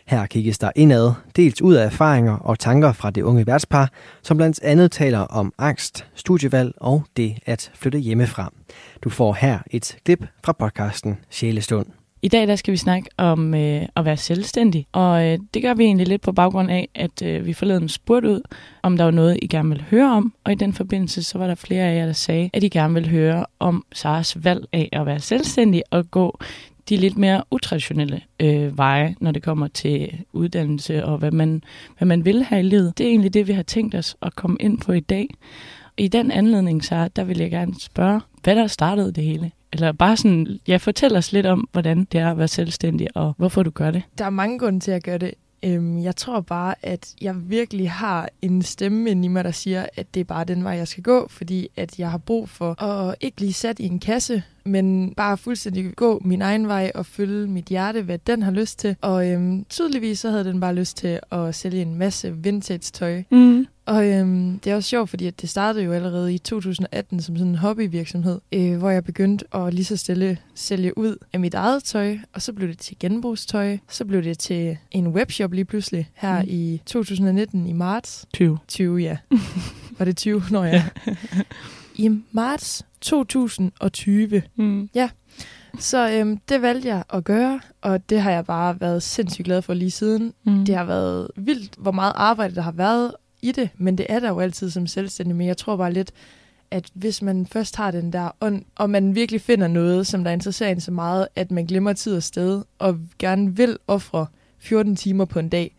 [SPEAKER 2] Her kigges der indad, dels ud af erfaringer og tanker fra det unge værtspar, som blandt andet taler om angst, studievalg og det at flytte hjemmefra. Du får her et klip fra podcasten Sjælestund.
[SPEAKER 8] I dag der skal vi snakke om øh, at være selvstændig, og øh, det gør vi egentlig lidt på baggrund af, at øh, vi forleden spurgte ud, om der var noget, I gerne ville høre om, og i den forbindelse så var der flere af jer, der sagde, at I gerne ville høre om Saras valg af at være selvstændig og gå de lidt mere utraditionelle øh, veje, når det kommer til uddannelse og hvad man, hvad man vil have i livet. Det er egentlig det, vi har tænkt os at komme ind på i dag. I den anledning, så der vil jeg gerne spørge, hvad der startede det hele? Eller bare sådan, ja, fortæl os lidt om, hvordan det er at være selvstændig, og hvorfor du gør det.
[SPEAKER 9] Der er mange grunde til at gøre det. Øhm, jeg tror bare, at jeg virkelig har en stemme inde i mig, der siger, at det er bare den vej, jeg skal gå, fordi at jeg har brug for at ikke blive sat i en kasse, men bare fuldstændig gå min egen vej og følge mit hjerte, hvad den har lyst til. Og øhm, tydeligvis så havde den bare lyst til at sælge en masse vintage-tøj. Mm. Og øhm, det er også sjovt, fordi at det startede jo allerede i 2018 som sådan en hobbyvirksomhed, øh, hvor jeg begyndte at lige så stille sælge ud af mit eget tøj, og så blev det til genbrugstøj, så blev det til en webshop lige pludselig her mm. i 2019 i marts.
[SPEAKER 8] 20.
[SPEAKER 9] 20, ja. Var det 20? Nå ja. I marts 2020. Mm. Ja. Så øhm, det valgte jeg at gøre, og det har jeg bare været sindssygt glad for lige siden. Mm. Det har været vildt, hvor meget arbejde der har været i det, men det er der jo altid som selvstændig. Men jeg tror bare lidt, at hvis man først har den der ånd, og man virkelig finder noget, som der interesserer en så meget, at man glemmer tid og sted, og gerne vil ofre 14 timer på en dag,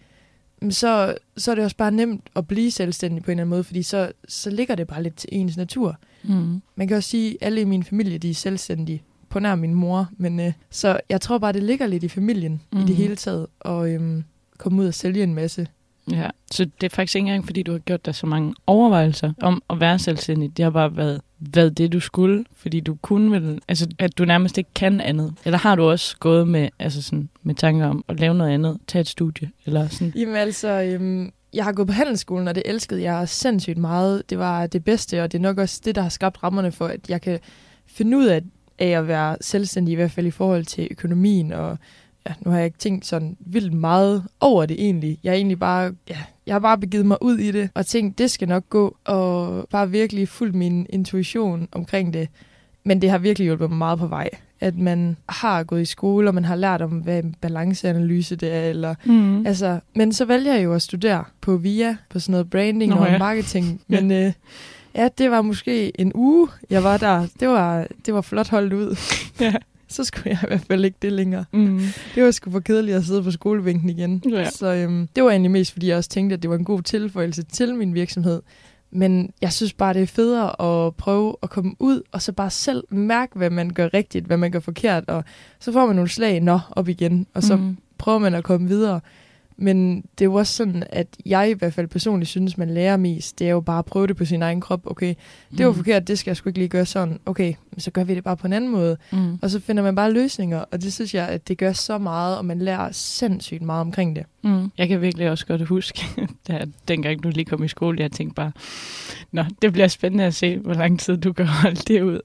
[SPEAKER 9] så, så er det også bare nemt at blive selvstændig på en eller anden måde, fordi så, så ligger det bare lidt til ens natur. Mm. Man kan også sige, at alle i min familie de er selvstændige, på nær min mor, men øh, så jeg tror bare, det ligger lidt i familien mm. i det hele taget, og øhm, komme ud og sælge en masse.
[SPEAKER 8] Ja, så det er faktisk ikke engang, fordi du har gjort dig så mange overvejelser om at være selvstændig. Det har bare været, været det, du skulle, fordi du kunne vel, altså at du nærmest ikke kan andet. Eller har du også gået med, altså sådan, med tanker om at lave noget andet, tage et studie, eller sådan?
[SPEAKER 9] Jamen altså, øhm, jeg har gået på handelsskolen, og det elskede jeg sindssygt meget. Det var det bedste, og det er nok også det, der har skabt rammerne for, at jeg kan finde ud af, af at være selvstændig, i hvert fald i forhold til økonomien og ja, nu har jeg ikke tænkt sådan vildt meget over det egentlig. Jeg er egentlig bare, ja, jeg har bare begivet mig ud i det, og tænkt, det skal nok gå, og bare virkelig fuldt min intuition omkring det. Men det har virkelig hjulpet mig meget på vej. At man har gået i skole, og man har lært om, hvad balanceanalyse det er. Eller, mm. altså, men så vælger jeg jo at studere på VIA, på sådan noget branding Nå, og ja. marketing. Men ja. Øh, ja, det var måske en uge, jeg var der. Det var, det var flot holdt ud. ja så skulle jeg i hvert fald ikke det længere. Mm. Det var sgu for kedeligt at sidde på skolebænken igen. Ja. Så øhm, det var egentlig mest, fordi jeg også tænkte, at det var en god tilføjelse til min virksomhed. Men jeg synes bare, det er federe at prøve at komme ud, og så bare selv mærke, hvad man gør rigtigt, hvad man gør forkert, og så får man nogle slag, nå, op igen, og så mm. prøver man at komme videre. Men det er jo også sådan, at jeg i hvert fald personligt synes, man lærer mest. Det er jo bare at prøve det på sin egen krop. Okay, det var mm. forkert, det skal jeg sgu ikke lige gøre sådan. Okay, så gør vi det bare på en anden måde. Mm. Og så finder man bare løsninger, og det synes jeg, at det gør så meget, og man lærer sindssygt meget omkring det.
[SPEAKER 8] Mm. Jeg kan virkelig også godt huske, da dengang du lige kom i skole, jeg tænkte bare, nå, det bliver spændende at se, hvor lang tid du kan holde det ud.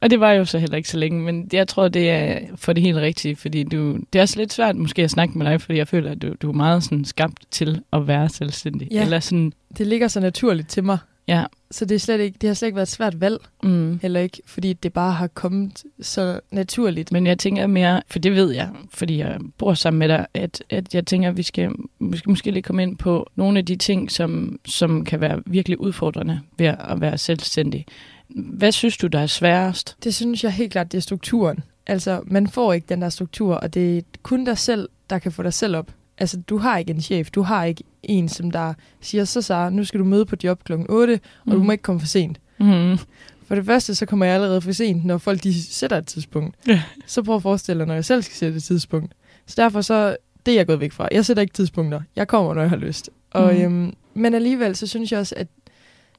[SPEAKER 8] Og det var jo så heller ikke så længe, men jeg tror, det er for det helt rigtige, fordi du, det er også lidt svært måske at snakke med dig, fordi jeg føler, at du, du er meget sådan skabt til at være selvstændig.
[SPEAKER 9] Ja,
[SPEAKER 8] Eller sådan,
[SPEAKER 9] det ligger så naturligt til mig.
[SPEAKER 8] Ja.
[SPEAKER 9] Så det, er slet ikke, det har slet ikke været et svært valg, mm. heller ikke, fordi det bare har kommet så naturligt.
[SPEAKER 8] Men jeg tænker mere, for det ved jeg, fordi jeg bor sammen med dig, at, at jeg tænker, at vi skal, skal måske lige komme ind på nogle af de ting, som, som kan være virkelig udfordrende ved at være selvstændig. Hvad synes du, der er sværest?
[SPEAKER 9] Det synes jeg helt klart, det er strukturen. Altså, man får ikke den der struktur, og det er kun dig selv, der kan få dig selv op. Altså, du har ikke en chef, du har ikke en, som der siger, så så, nu skal du møde på job kl. 8, og mm. du må ikke komme for sent. Mm. For det første, så kommer jeg allerede for sent, når folk de sætter et tidspunkt. Så prøv at forestille dig, når jeg selv skal sætte et tidspunkt. Så derfor så, det er jeg gået væk fra. Jeg sætter ikke tidspunkter. Jeg kommer, når jeg har lyst. Og, mm. øhm, men alligevel, så synes jeg også, at,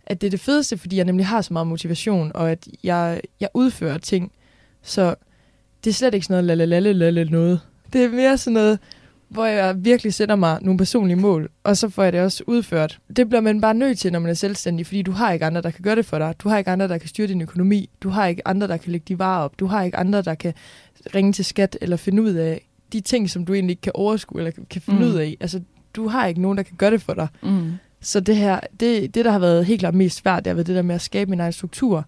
[SPEAKER 9] at det er det fedeste, fordi jeg nemlig har så meget motivation, og at jeg, jeg udfører ting. Så det er slet ikke sådan noget lalalalalala noget. Det er mere sådan noget, hvor jeg virkelig sætter mig nogle personlige mål, og så får jeg det også udført. Det bliver man bare nødt til, når man er selvstændig, fordi du har ikke andre, der kan gøre det for dig. Du har ikke andre, der kan styre din økonomi. Du har ikke andre, der kan lægge de varer op. Du har ikke andre, der kan ringe til skat eller finde ud af de ting, som du egentlig ikke kan overskue eller kan finde mm. ud af. Altså, du har ikke nogen, der kan gøre det for dig. Mm. Så det her, det, det, der har været helt klart mest svært, det har været det der med at skabe min egen struktur,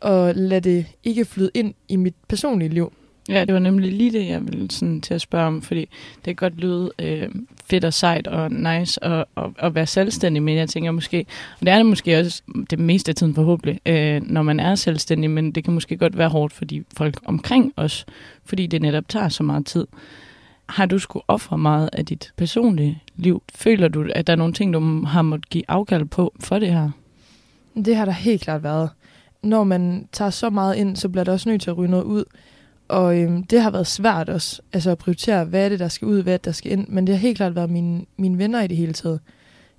[SPEAKER 9] og lade det ikke flyde ind i mit personlige liv.
[SPEAKER 8] Ja, det var nemlig lige det, jeg ville sådan til at spørge om, fordi det kan godt lyde øh, fedt og sejt og nice at, at, at være selvstændig, men jeg tænker måske, og det er det måske også det meste af tiden forhåbentlig, øh, når man er selvstændig, men det kan måske godt være hårdt for de folk omkring os, fordi det netop tager så meget tid. Har du skulle ofre meget af dit personlige liv? Føler du, at der er nogle ting, du har måttet give afkald på for det her?
[SPEAKER 9] Det har der helt klart været. Når man tager så meget ind, så bliver der også nødt til at ryge noget ud. Og øhm, det har været svært også, altså at prioritere, hvad er det, der skal ud, hvad er det, der skal ind. Men det har helt klart været mine, mine venner i det hele taget.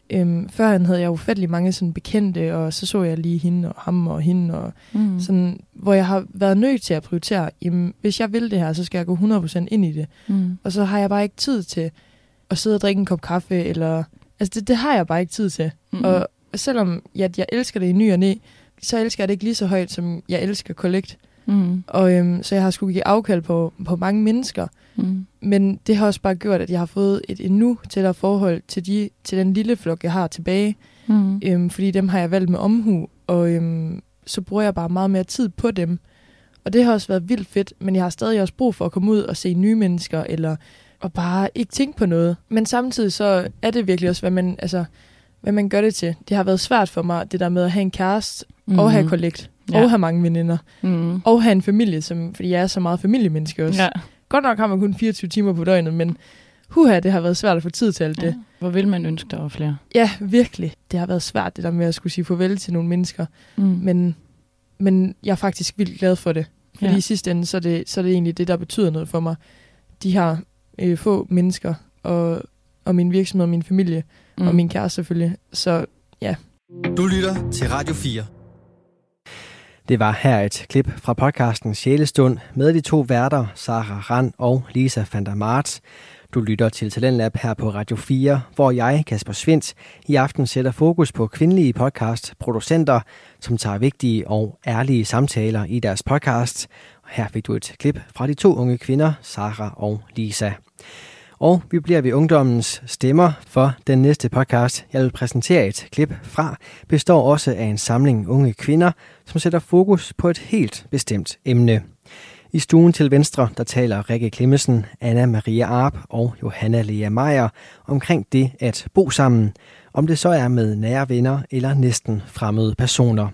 [SPEAKER 9] Øhm, førhen havde jeg ufattelig mange sådan bekendte, og så så jeg lige hende og ham og hende, og mm. sådan, hvor jeg har været nødt til at prioritere, jamen, hvis jeg vil det her, så skal jeg gå 100% ind i det. Mm. Og så har jeg bare ikke tid til at sidde og drikke en kop kaffe, eller, altså det, det har jeg bare ikke tid til. Mm. Og selvom jeg, jeg elsker det i ny og næ, så elsker jeg det ikke lige så højt, som jeg elsker Collect. Mm. Og øhm, så jeg har skulle give afkald på, på mange mennesker. Mm. Men det har også bare gjort, at jeg har fået et endnu tættere forhold til, de, til den lille flok, jeg har tilbage. Mm. Øhm, fordi dem har jeg valgt med omhu, og øhm, så bruger jeg bare meget mere tid på dem. Og det har også været vildt fedt, men jeg har stadig også brug for at komme ud og se nye mennesker, eller og bare ikke tænke på noget. Men samtidig så er det virkelig også, hvad man, altså, hvad man gør det til. Det har været svært for mig, det der med at have en kæreste mm. og have kollekt ja. og have mange veninder, mm. og have en familie, som, fordi jeg er så meget familiemenneske også. Ja. Godt nok har man kun 24 timer på døgnet, men huha, det har været svært at få tid til alt ja. det.
[SPEAKER 8] Hvor vil man ønske, der var flere?
[SPEAKER 9] Ja, virkelig. Det har været svært, det der med at skulle sige farvel til nogle mennesker. Mm. Men, men jeg er faktisk vildt glad for det. Fordi ja. i sidste ende, så er, det, så er det egentlig det, der betyder noget for mig. De har øh, få mennesker, og, og min virksomhed, og min familie, mm. og min kæreste selvfølgelig. Så ja.
[SPEAKER 2] Du lytter til Radio 4. Det var her et klip fra podcasten Sjælestund med de to værter, Sara Rand og Lisa van der Mart. Du lytter til Talentlab her på Radio 4, hvor jeg, Kasper Svindt, i aften sætter fokus på kvindelige podcastproducenter, som tager vigtige og ærlige samtaler i deres podcast. Her fik du et klip fra de to unge kvinder, Sara og Lisa. Og vi bliver ved ungdommens stemmer, for den næste podcast, jeg vil præsentere et klip fra, består også af en samling unge kvinder, som sætter fokus på et helt bestemt emne. I stuen til venstre, der taler Rikke Klemmesen, Anna Maria Arp og Johanna Lea Meier omkring det at bo sammen, om det så er med nære venner eller næsten fremmede personer.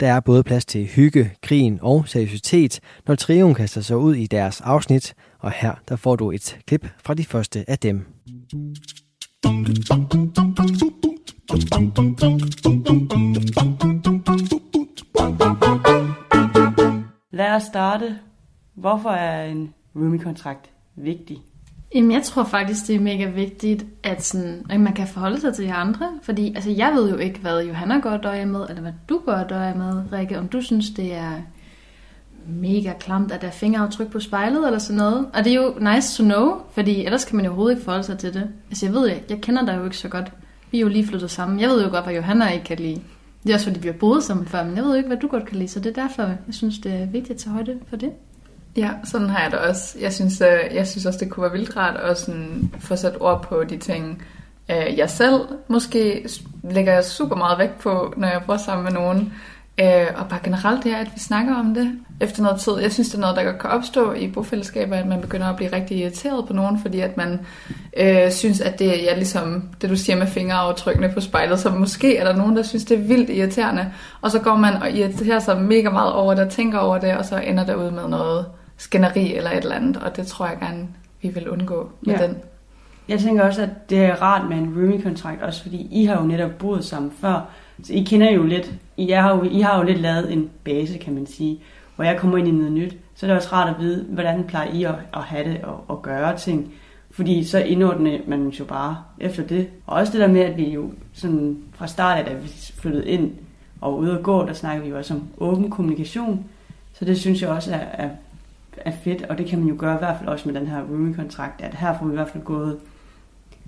[SPEAKER 2] Der er både plads til hygge, grin og seriøsitet, når trioen kaster sig ud i deres afsnit, og her der får du et klip fra de første af dem.
[SPEAKER 10] Lad os starte. Hvorfor er en roomie-kontrakt vigtig?
[SPEAKER 11] Jamen, jeg tror faktisk, det er mega vigtigt, at, sådan, at man kan forholde sig til de andre. Fordi altså, jeg ved jo ikke, hvad Johanna går og døjer med, eller hvad du går og døjer med, Rikke. Om du synes, det er mega klamt, at der er fingeraftryk på spejlet eller sådan noget. Og det er jo nice to know, fordi ellers kan man jo overhovedet ikke forholde sig til det. Altså jeg ved ikke, jeg kender dig jo ikke så godt. Vi er jo lige flyttet sammen. Jeg ved jo godt, hvad Johanna ikke kan lide. Det er også fordi, vi har boet sammen før, men jeg ved jo ikke, hvad du godt kan lide, så det er derfor, jeg synes, det er vigtigt at tage højde for det.
[SPEAKER 12] Ja, sådan har jeg det også. Jeg synes, øh, jeg synes også, det kunne være vildt rart at sådan få sat ord på de ting, øh, jeg selv måske lægger jeg super meget vægt på, når jeg bor sammen med nogen. Øh, og bare generelt det er, at vi snakker om det efter noget tid. Jeg synes, det er noget, der godt kan opstå i bofællesskaber, at man begynder at blive rigtig irriteret på nogen, fordi at man øh, synes, at det er ja, ligesom det, du siger med fingeraftrykkene på spejlet, så måske er der nogen, der synes, det er vildt irriterende, og så går man og irriterer sig mega meget over det, og tænker over det, og så ender det ud med noget skænderi eller et eller andet, og det tror jeg gerne, vi vil undgå med ja. den.
[SPEAKER 10] Jeg tænker også, at det er rart med en rooming-kontrakt, også fordi I har jo netop boet sammen før, så I kender jo lidt, i har jo, I har jo lidt lavet en base, kan man sige, hvor jeg kommer ind i noget nyt, så er det også rart at vide, hvordan plejer I at, at have det og at gøre ting. Fordi så indordner man jo bare efter det. Og også det der med, at vi jo sådan fra start af, da vi flyttede ind og ude at gå, der snakker vi jo også om åben kommunikation. Så det synes jeg også er, er, er fedt, og det kan man jo gøre i hvert fald også med den her rooming-kontrakt, at her får vi i hvert fald gået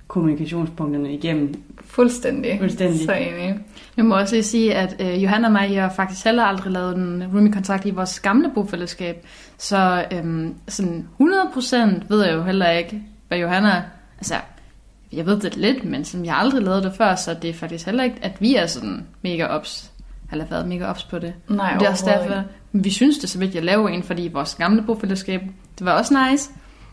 [SPEAKER 10] kommunikationspunkterne igennem.
[SPEAKER 12] Fuldstændig.
[SPEAKER 10] Fuldstændig.
[SPEAKER 12] Så enig.
[SPEAKER 11] Jeg må også lige sige, at øh, Johanna og mig har faktisk heller aldrig lavet en rooming-kontrakt i vores gamle bofællesskab. Så øhm, sådan 100% ved jeg jo heller ikke, hvad Johanna... Altså, jeg ved det lidt, men som jeg aldrig lavet det før, så det er faktisk heller ikke, at vi er sådan mega ops, eller været mega ops på det.
[SPEAKER 12] Nej,
[SPEAKER 11] det er også derfor, vi synes det er så vigtigt at lave en, fordi vores gamle bofællesskab, det var også nice,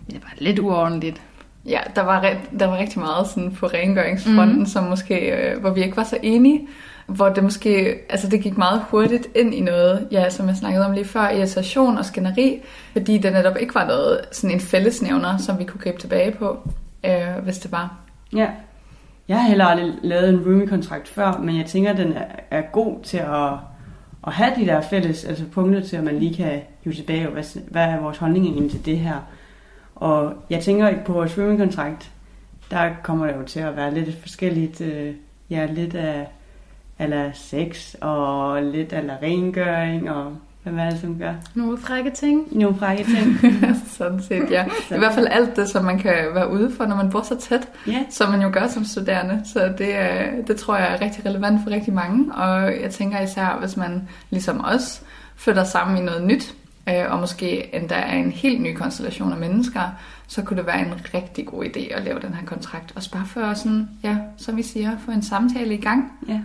[SPEAKER 11] men det var lidt uordentligt.
[SPEAKER 12] Ja, der var, der var rigtig meget sådan på rengøringsfronten, mm. som måske, øh, hvor vi ikke var så enige. Hvor det måske, altså det gik meget hurtigt ind i noget, ja, som jeg snakkede om lige før, irritation og skænderi, fordi det netop ikke var noget, sådan en fællesnævner, som vi kunne gribe tilbage på, øh, hvis det var.
[SPEAKER 10] Ja, jeg har heller aldrig lavet en roomie-kontrakt før, men jeg tænker, at den er, er god til at, at have de der fælles altså punkter til, at man lige kan hive tilbage, hvad, hvad er vores holdning egentlig til det her. Og jeg tænker ikke på vores swimmingkontrakt, der kommer det jo til at være lidt forskelligt, øh, ja, lidt af, eller sex, og lidt af rengøring, og hvad er det, som gør?
[SPEAKER 11] Nogle frække ting.
[SPEAKER 10] Nogle frække ting.
[SPEAKER 12] Sådan set, ja. I hvert fald alt det, som man kan være ude for, når man bor så tæt, yeah. som man jo gør som studerende. Så det, det tror jeg er rigtig relevant for rigtig mange. Og jeg tænker især, hvis man ligesom os flytter sammen i noget nyt, øh, og måske endda er en helt ny konstellation af mennesker, så kunne det være en rigtig god idé at lave den her kontrakt. Og bare for sådan, ja, som vi siger, få en samtale i gang.
[SPEAKER 10] Ja.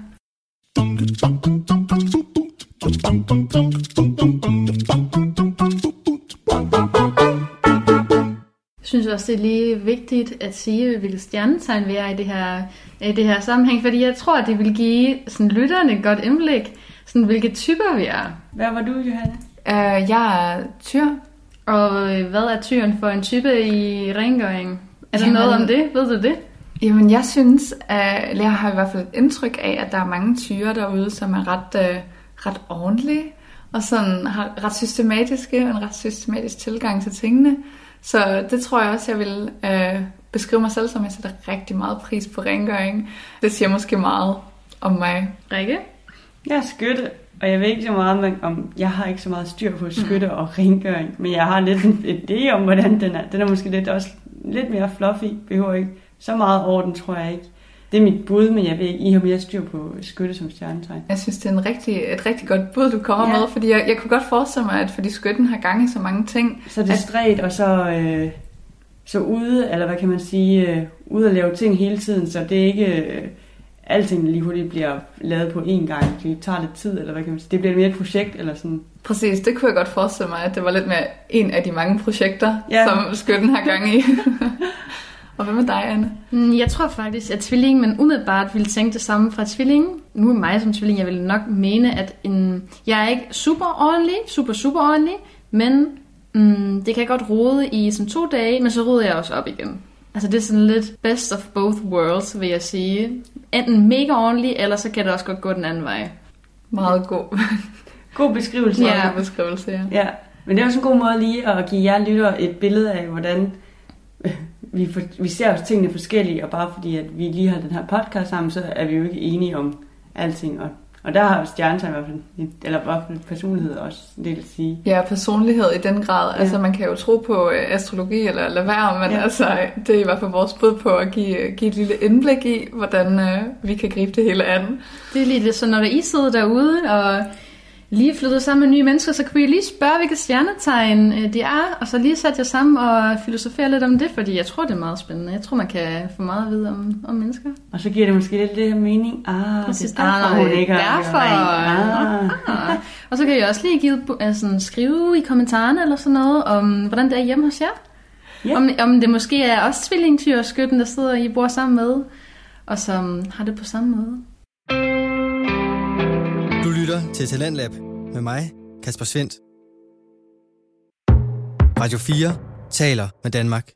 [SPEAKER 11] Jeg synes også, det er lige vigtigt at sige, hvilket stjernetegn vi er i det her, i det her sammenhæng, fordi jeg tror, at det vil give sådan, lytterne et godt indblik, sådan, hvilke typer vi er.
[SPEAKER 10] Hvad var du, Johanna?
[SPEAKER 12] Uh, jeg er tyr.
[SPEAKER 11] Og øh, hvad er tyren for en type i rengøring? Er der noget om det? Ved du det?
[SPEAKER 12] Jamen, jeg synes, at jeg har i hvert fald et indtryk af, at der er mange tyre derude, som er ret, uh, ret ordentlige, og sådan har ret systematiske, en ret systematisk tilgang til tingene. Så det tror jeg også, jeg vil uh, beskrive mig selv som, jeg sætter rigtig meget pris på rengøring. Det siger måske meget om mig.
[SPEAKER 11] Rikke?
[SPEAKER 10] Jeg er skytte. Og jeg ved ikke så meget om, om jeg har ikke så meget styr på skytte mm. og rengøring, men jeg har lidt en idé om, hvordan den er. Den er måske lidt, også lidt mere fluffy, behøver ikke så meget orden, tror jeg ikke. Det er mit bud, men jeg ved ikke, I har mere styr på skytte som stjernetegn.
[SPEAKER 12] Jeg synes, det er en rigtig, et rigtig godt bud, du kommer ja. med, fordi jeg, jeg kunne godt forestille mig, at fordi skytten har gang i så mange ting.
[SPEAKER 10] Så det er stræt, og så, øh, så ude, eller hvad kan man sige, øh, ude at lave ting hele tiden, så det er ikke... Øh, alting lige hurtigt bliver lavet på én gang. Det tager lidt tid, eller hvad kan man sige. Det bliver mere et projekt, eller sådan.
[SPEAKER 12] Præcis, det kunne jeg godt forestille mig, at det var lidt mere en af de mange projekter, ja. som skytten har gang i. Og hvad med dig, Anne?
[SPEAKER 11] Mm, jeg tror faktisk, at tvilling, men umiddelbart ville tænke det samme fra tvilling. Nu er mig som tvilling, jeg vil nok mene, at en, jeg er ikke super ordentlig, super, super ordentlig, men mm, det kan godt rode i sådan to dage, men så roder jeg også op igen. Altså det er sådan lidt best of both worlds, vil jeg sige. Enten mega ordentlig, eller så kan det også godt gå den anden vej.
[SPEAKER 12] Meget god.
[SPEAKER 10] god beskrivelse.
[SPEAKER 12] Ja, god beskrivelse, ja.
[SPEAKER 10] ja. Men det er også en god måde lige at give jer lytter et billede af, hvordan vi, for, vi ser også tingene forskellige, og bare fordi at vi lige har den her podcast sammen, så er vi jo ikke enige om alting, og Og der har stjernetegn i hvert fald, eller i hvert fald personlighed også en del at sige.
[SPEAKER 12] Ja, personlighed i den grad. Ja. Altså man kan jo tro på øh, astrologi eller lade være, men ja. altså det er i hvert fald vores bud på at give, give et lille indblik i, hvordan øh, vi kan gribe det hele an.
[SPEAKER 11] Det er lige det, så når I sidder derude og lige flyttet sammen med nye mennesker, så kan vi lige spørge, hvilke stjernetegn øh, det er, og så lige sætte jer sammen og filosofere lidt om det, fordi jeg tror, det er meget spændende. Jeg tror, man kan få meget at vide om, om mennesker.
[SPEAKER 10] Og så giver det måske lidt det mening. Ah,
[SPEAKER 11] Præcis, det er derfor, ah, hun ikke derfor. Ah. Ah. Og så kan jeg også lige give, altså, skrive i kommentarerne eller sådan noget, om hvordan det er hjemme hos jer. Yeah. Om, om det måske er også tvillingtyrskytten, der sidder I bor sammen med, og som har det på samme måde.
[SPEAKER 2] Du lytter til Talentlab med mig, Kasper Svendt. Radio 4 taler med Danmark.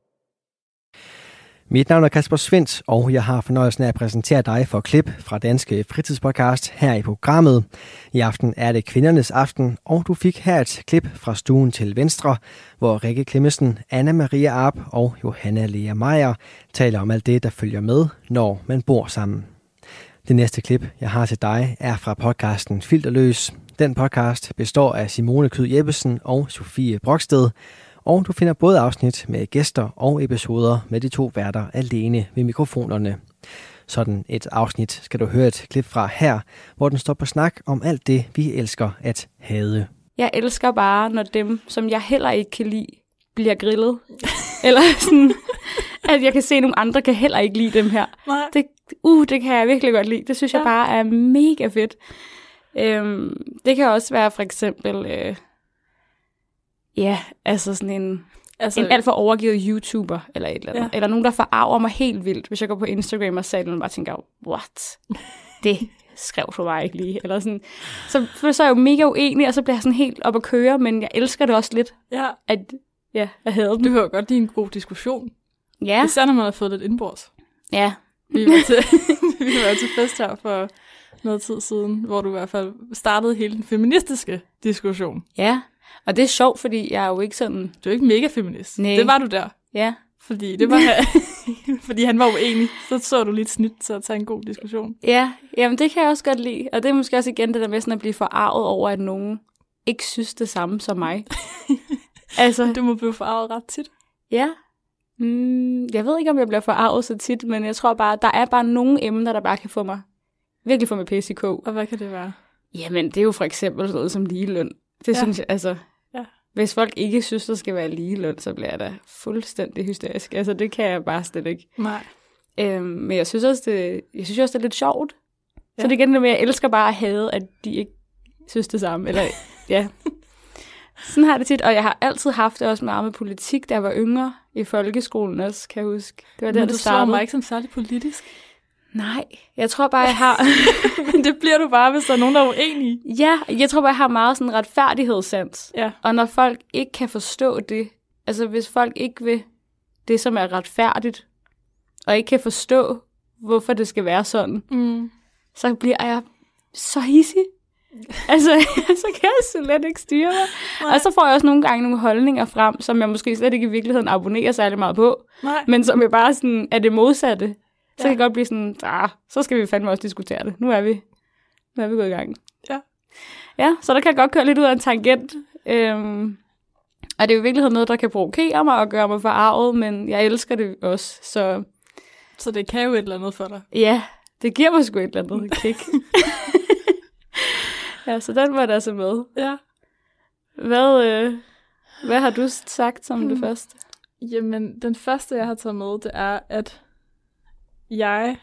[SPEAKER 2] Mit navn er Kasper Svendt, og jeg har fornøjelsen af at præsentere dig for klip fra Danske Fritidspodcast her i programmet. I aften er det kvindernes aften, og du fik her et klip fra stuen til venstre, hvor Rikke Klemmensen, Anna Maria Arp og Johanna Lea Meier taler om alt det, der følger med, når man bor sammen. Det næste klip, jeg har til dig, er fra podcasten Filterløs. Den podcast består af Simone Kyd Jeppesen og Sofie Broksted, og du finder både afsnit med gæster og episoder med de to værter alene ved mikrofonerne. Sådan et afsnit skal du høre et klip fra her, hvor den står på snak om alt det, vi elsker at hade.
[SPEAKER 13] Jeg elsker bare, når dem, som jeg heller ikke kan lide, bliver grillet. Eller sådan, at jeg kan se, at nogle andre kan heller ikke lide dem her. Nej. Det, uh, det kan jeg virkelig godt lide. Det synes ja. jeg bare er mega fedt. Øhm, det kan også være for eksempel, øh, ja, altså sådan en, altså, en alt for overgivet YouTuber, eller et eller andet. Ja. Eller nogen, der forarver mig helt vildt, hvis jeg går på Instagram og siger og bare tænker, what? Det skrev du mig ikke lige. Eller sådan. Så, så er jeg jo mega uenig, og så bliver jeg sådan helt op at køre, men jeg elsker det også lidt,
[SPEAKER 14] ja.
[SPEAKER 13] at, ja, at have dem.
[SPEAKER 14] Du hører godt lide en god diskussion.
[SPEAKER 13] Ja.
[SPEAKER 14] Især når man har fået lidt indbords.
[SPEAKER 13] Ja.
[SPEAKER 14] Vi var til, vi var til fest her for noget tid siden, hvor du i hvert fald startede hele den feministiske diskussion.
[SPEAKER 13] Ja, og det er sjovt, fordi jeg er jo ikke sådan...
[SPEAKER 14] Du er ikke mega feminist.
[SPEAKER 13] Nej.
[SPEAKER 14] Det var du der.
[SPEAKER 13] Ja.
[SPEAKER 14] Fordi, det var, fordi han var uenig. Så så du lidt snit til at tage en god diskussion.
[SPEAKER 13] Ja, jamen det kan jeg også godt lide. Og det er måske også igen det der med sådan at blive forarvet over, at nogen ikke synes det samme som mig.
[SPEAKER 14] altså, du må blive forarvet ret tit.
[SPEAKER 13] Ja, Mm, jeg ved ikke, om jeg bliver forarvet så tit, men jeg tror bare, der er bare nogle emner, der bare kan få mig, virkelig få mig pisse i
[SPEAKER 14] Og hvad kan det være?
[SPEAKER 13] Jamen, det er jo for eksempel sådan noget som ligeløn. Det ja. synes jeg, altså, ja. hvis folk ikke synes, der skal være ligeløn, så bliver jeg da fuldstændig hysterisk. Altså, det kan jeg bare slet ikke.
[SPEAKER 14] Nej.
[SPEAKER 13] Øhm, men jeg synes også, det, jeg synes også, det er lidt sjovt. Ja. Så det er igen det med, at jeg elsker bare at have, at de ikke synes det samme. Eller, ja. Sådan har det tit, og jeg har altid haft det også meget med politik, da jeg var yngre i folkeskolen også, kan jeg huske. Det var der,
[SPEAKER 14] Men
[SPEAKER 13] du
[SPEAKER 14] startede. mig ikke som særlig politisk.
[SPEAKER 13] Nej, jeg tror bare, jeg har...
[SPEAKER 14] Men det bliver du bare, hvis der er nogen, der er uenige.
[SPEAKER 13] Ja, jeg tror bare, jeg har meget sådan retfærdighedssans.
[SPEAKER 14] Ja.
[SPEAKER 13] Og når folk ikke kan forstå det, altså hvis folk ikke vil det, som er retfærdigt, og ikke kan forstå, hvorfor det skal være sådan,
[SPEAKER 14] mm.
[SPEAKER 13] så bliver jeg så hissig. altså, så kan jeg slet ikke styre mig. Nej. Og så får jeg også nogle gange nogle holdninger frem, som jeg måske slet ikke i virkeligheden abonnerer særlig meget på.
[SPEAKER 14] Nej.
[SPEAKER 13] Men som jeg bare sådan, er det modsatte. Så ja. kan jeg godt blive sådan, ah, så skal vi fandme også diskutere det. Nu er vi, nu er vi gået i gang.
[SPEAKER 14] Ja.
[SPEAKER 13] Ja, så der kan jeg godt køre lidt ud af en tangent. Øhm, og det er jo i virkeligheden noget, der kan provokere mig og gøre mig forarvet, men jeg elsker det også, så...
[SPEAKER 14] Så det kan jo et eller andet for dig?
[SPEAKER 13] Ja, det giver mig sgu et eller andet kick. Ja, så den var der så med.
[SPEAKER 14] Ja.
[SPEAKER 13] Hvad, øh, hvad har du sagt som hmm. det første?
[SPEAKER 14] Jamen, den første, jeg har taget med, det er, at jeg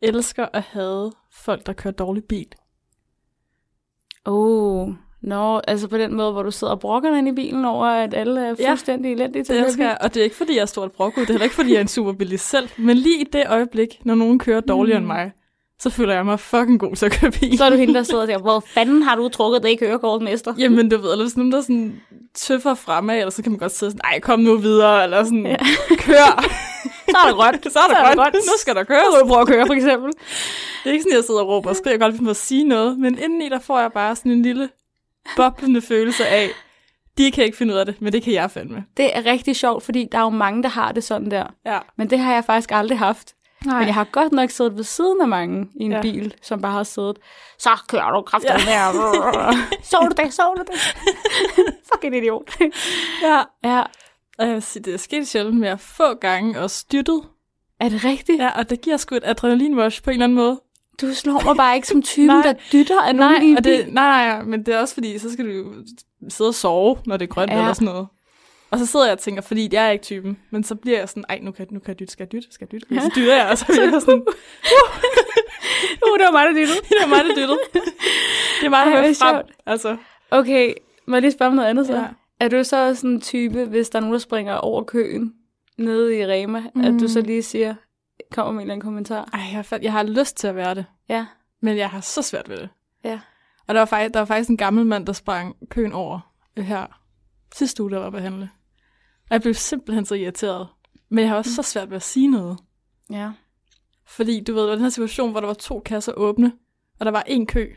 [SPEAKER 14] elsker at have folk, der kører dårlig bil.
[SPEAKER 13] Oh, Nå, no, altså på den måde, hvor du sidder og brokker ind i bilen over, at alle er fuldstændig ja, elendige til
[SPEAKER 14] det skal, Og det er ikke, fordi jeg er stort brokkud, det er heller ikke, fordi jeg er en superbilist selv, men lige i det øjeblik, når nogen kører dårligere mm. end mig, så føler jeg mig fucking god til at køre bil.
[SPEAKER 13] Så er du hende, der sidder og siger, hvor fanden har du trukket det i kørekort, mester?
[SPEAKER 14] Jamen, du ved, eller hvis nogen der sådan tøffer fremad, eller så kan man godt sidde sådan, nej, kom nu videre, eller sådan, ja. kør.
[SPEAKER 13] så er der grønt.
[SPEAKER 14] så er der, så der grønt. Nu skal der køre.
[SPEAKER 13] Så du prøve at køre, for eksempel.
[SPEAKER 14] Det er ikke sådan, at jeg sidder og råber og skriger, godt at sige noget, men indeni der får jeg bare sådan en lille boblende følelse af, de kan ikke finde ud af det, men det kan jeg fandme.
[SPEAKER 13] Det er rigtig sjovt, fordi der er jo mange, der har det sådan der.
[SPEAKER 14] Ja.
[SPEAKER 13] Men det har jeg faktisk aldrig haft. Nej. Men jeg har godt nok siddet ved siden af mange i en ja. bil, som bare har siddet, så kører du kraftigt ja. der. så du det, så du det. Fucking idiot.
[SPEAKER 14] ja. ja. Og jeg vil sige, det er sket sjældent med at få gange og styrtet.
[SPEAKER 13] Er det rigtigt?
[SPEAKER 14] Ja, og det giver sgu et adrenalinrush på en eller anden måde.
[SPEAKER 13] Du slår mig bare ikke som typen, der dytter af nogen
[SPEAKER 14] nej, og det, nej, nej, men det er også fordi, så skal du sidde og sove, når det er grønt ja. eller sådan noget. Og så sidder jeg og tænker, fordi jeg er ikke typen, men så bliver jeg sådan, ej, nu kan, nu kan jeg dytte, skal jeg dytte, skal jeg dytte? Ja. Så dytter jeg, og så bliver jeg sådan, uh,
[SPEAKER 13] uh, det var mig, der dyttede.
[SPEAKER 14] det var mig, der dyttede. det er meget, der frem.
[SPEAKER 13] Altså. Okay, må jeg lige spørge om noget andet så? Ja. Er du så sådan en type, hvis der er nogen, der springer over køen nede i Rema, mm. at du så mm. lige siger, kommer med en eller anden kommentar?
[SPEAKER 14] Ej, jeg har, jeg har lyst til at være det.
[SPEAKER 13] Ja.
[SPEAKER 14] Men jeg har så svært ved det.
[SPEAKER 13] Ja.
[SPEAKER 14] Og der var, faktisk, der var faktisk en gammel mand, der sprang køen over her sidste uge, der var på handle. Og jeg blev simpelthen så irriteret. Men jeg har også mm. så svært ved at sige noget.
[SPEAKER 13] Ja.
[SPEAKER 14] Fordi du ved, der var den her situation, hvor der var to kasser åbne, og der var en kø.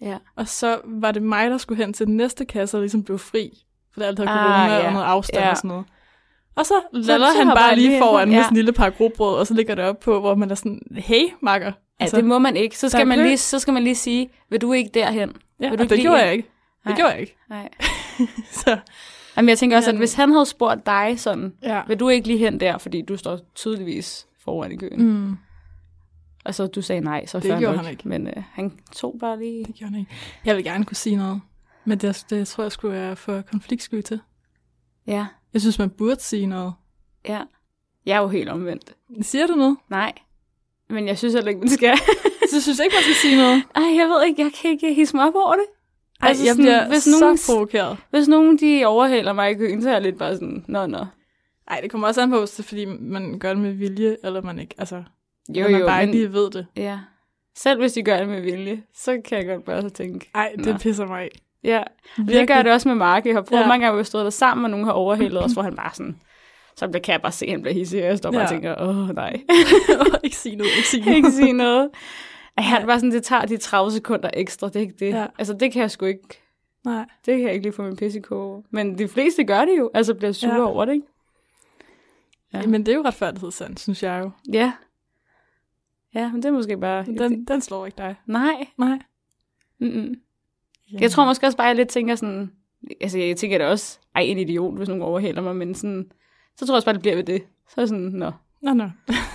[SPEAKER 13] Ja.
[SPEAKER 14] Og så var det mig, der skulle hen til den næste kasse og ligesom blev fri. For der altid corona ah, ja. og noget afstand ja. og sådan noget. Og så lader han bare, bare lige foran ja. med en lille par grobrød, og så ligger det op på, hvor man er sådan, hey, makker.
[SPEAKER 13] Altså, ja, det må man ikke. Så skal man, lige, så skal man lige sige, vil du ikke derhen?
[SPEAKER 14] Ja,
[SPEAKER 13] vil
[SPEAKER 14] du ikke det gjorde jeg ikke. Det Nej. gjorde jeg ikke.
[SPEAKER 13] Nej. så. Jamen, jeg tænker også, at hvis han havde spurgt dig sådan, ja. vil du ikke lige hen der, fordi du står tydeligvis foran i køen.
[SPEAKER 14] Mm.
[SPEAKER 13] Og så du sagde nej, så
[SPEAKER 14] det gjorde nok. han ikke.
[SPEAKER 13] Men øh, han tog bare lige...
[SPEAKER 14] Det gjorde han ikke. Jeg vil gerne kunne sige noget, men det, det tror jeg skulle være for konfliktsky til.
[SPEAKER 13] Ja.
[SPEAKER 14] Jeg synes, man burde sige noget.
[SPEAKER 13] Ja. Jeg er jo helt omvendt.
[SPEAKER 14] Siger du noget?
[SPEAKER 13] Nej. Men jeg synes heller ikke, man skal.
[SPEAKER 14] så synes ikke, man skal sige noget?
[SPEAKER 13] Ej, jeg ved ikke, jeg kan ikke hisse mig op over det.
[SPEAKER 14] Ej, altså, jeg sådan, bliver hvis så nogen, provokeret.
[SPEAKER 13] Hvis nogen de overhaler mig i køen, så er jeg lidt bare sådan, nå, nå.
[SPEAKER 14] Ej, det kommer også an på, hvis det er, fordi man gør det med vilje, eller man ikke, altså, jo, man jo, bare men, lige ved det.
[SPEAKER 13] Ja. Selv hvis de gør det med vilje, så kan jeg godt bare så tænke.
[SPEAKER 14] Ej, det nå. pisser mig af.
[SPEAKER 13] Ja, Virkelig. det gør det også med Mark. Jeg har prøvet ja. mange gange, at stået der sammen, og nogen har overhældet os, hvor han bare sådan, så kan jeg bare se, at han bliver hissig, og jeg står bare ja. og tænker, åh nej.
[SPEAKER 14] ikke sige noget, ikke sige noget.
[SPEAKER 13] ikke sige noget. Ej, han var sådan, det tager de 30 sekunder ekstra, det er ikke det. Ja. Altså, det kan jeg sgu ikke.
[SPEAKER 14] Nej.
[SPEAKER 13] Det kan jeg ikke lige få min pisse over. Men de fleste gør det jo, altså bliver sure ja. over det, ikke?
[SPEAKER 14] Ja. Men det er jo retfærdighedssand, synes jeg jo.
[SPEAKER 13] Ja. Ja, men det er måske bare...
[SPEAKER 14] Den, den slår ikke dig.
[SPEAKER 13] Nej.
[SPEAKER 14] Nej.
[SPEAKER 13] Mm-mm. Ja. Jeg tror måske også bare, at jeg lidt tænker sådan... Altså, jeg tænker da også, ej, en idiot, hvis nogen overhælder mig, men sådan... Så tror jeg også bare, det bliver ved det. Så er sådan, nå.
[SPEAKER 14] Nå, nå.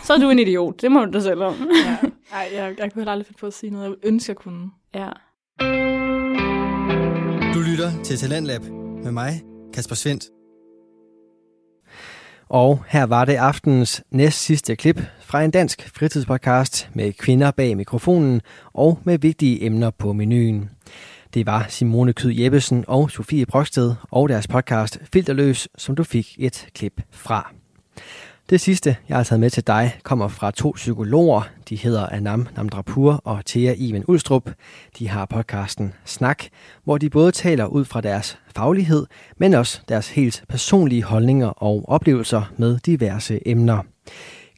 [SPEAKER 13] så er du en idiot. Det må du da selv om.
[SPEAKER 14] ja. Ej, jeg, jeg kunne aldrig finde på at sige noget, jeg ønsker, jeg kunne.
[SPEAKER 13] Ja.
[SPEAKER 2] Du lytter til Talentlab med mig, Kasper Svendt. Og her var det aftenens næst sidste klip fra en dansk fritidspodcast med kvinder bag mikrofonen og med vigtige emner på menuen. Det var Simone Kyd Jeppesen og Sofie Broksted og deres podcast Filterløs, som du fik et klip fra. Det sidste, jeg har taget med til dig, kommer fra to psykologer. De hedder Anam Namdrapur og Thea Iven Ulstrup. De har podcasten Snak, hvor de både taler ud fra deres faglighed, men også deres helt personlige holdninger og oplevelser med diverse emner.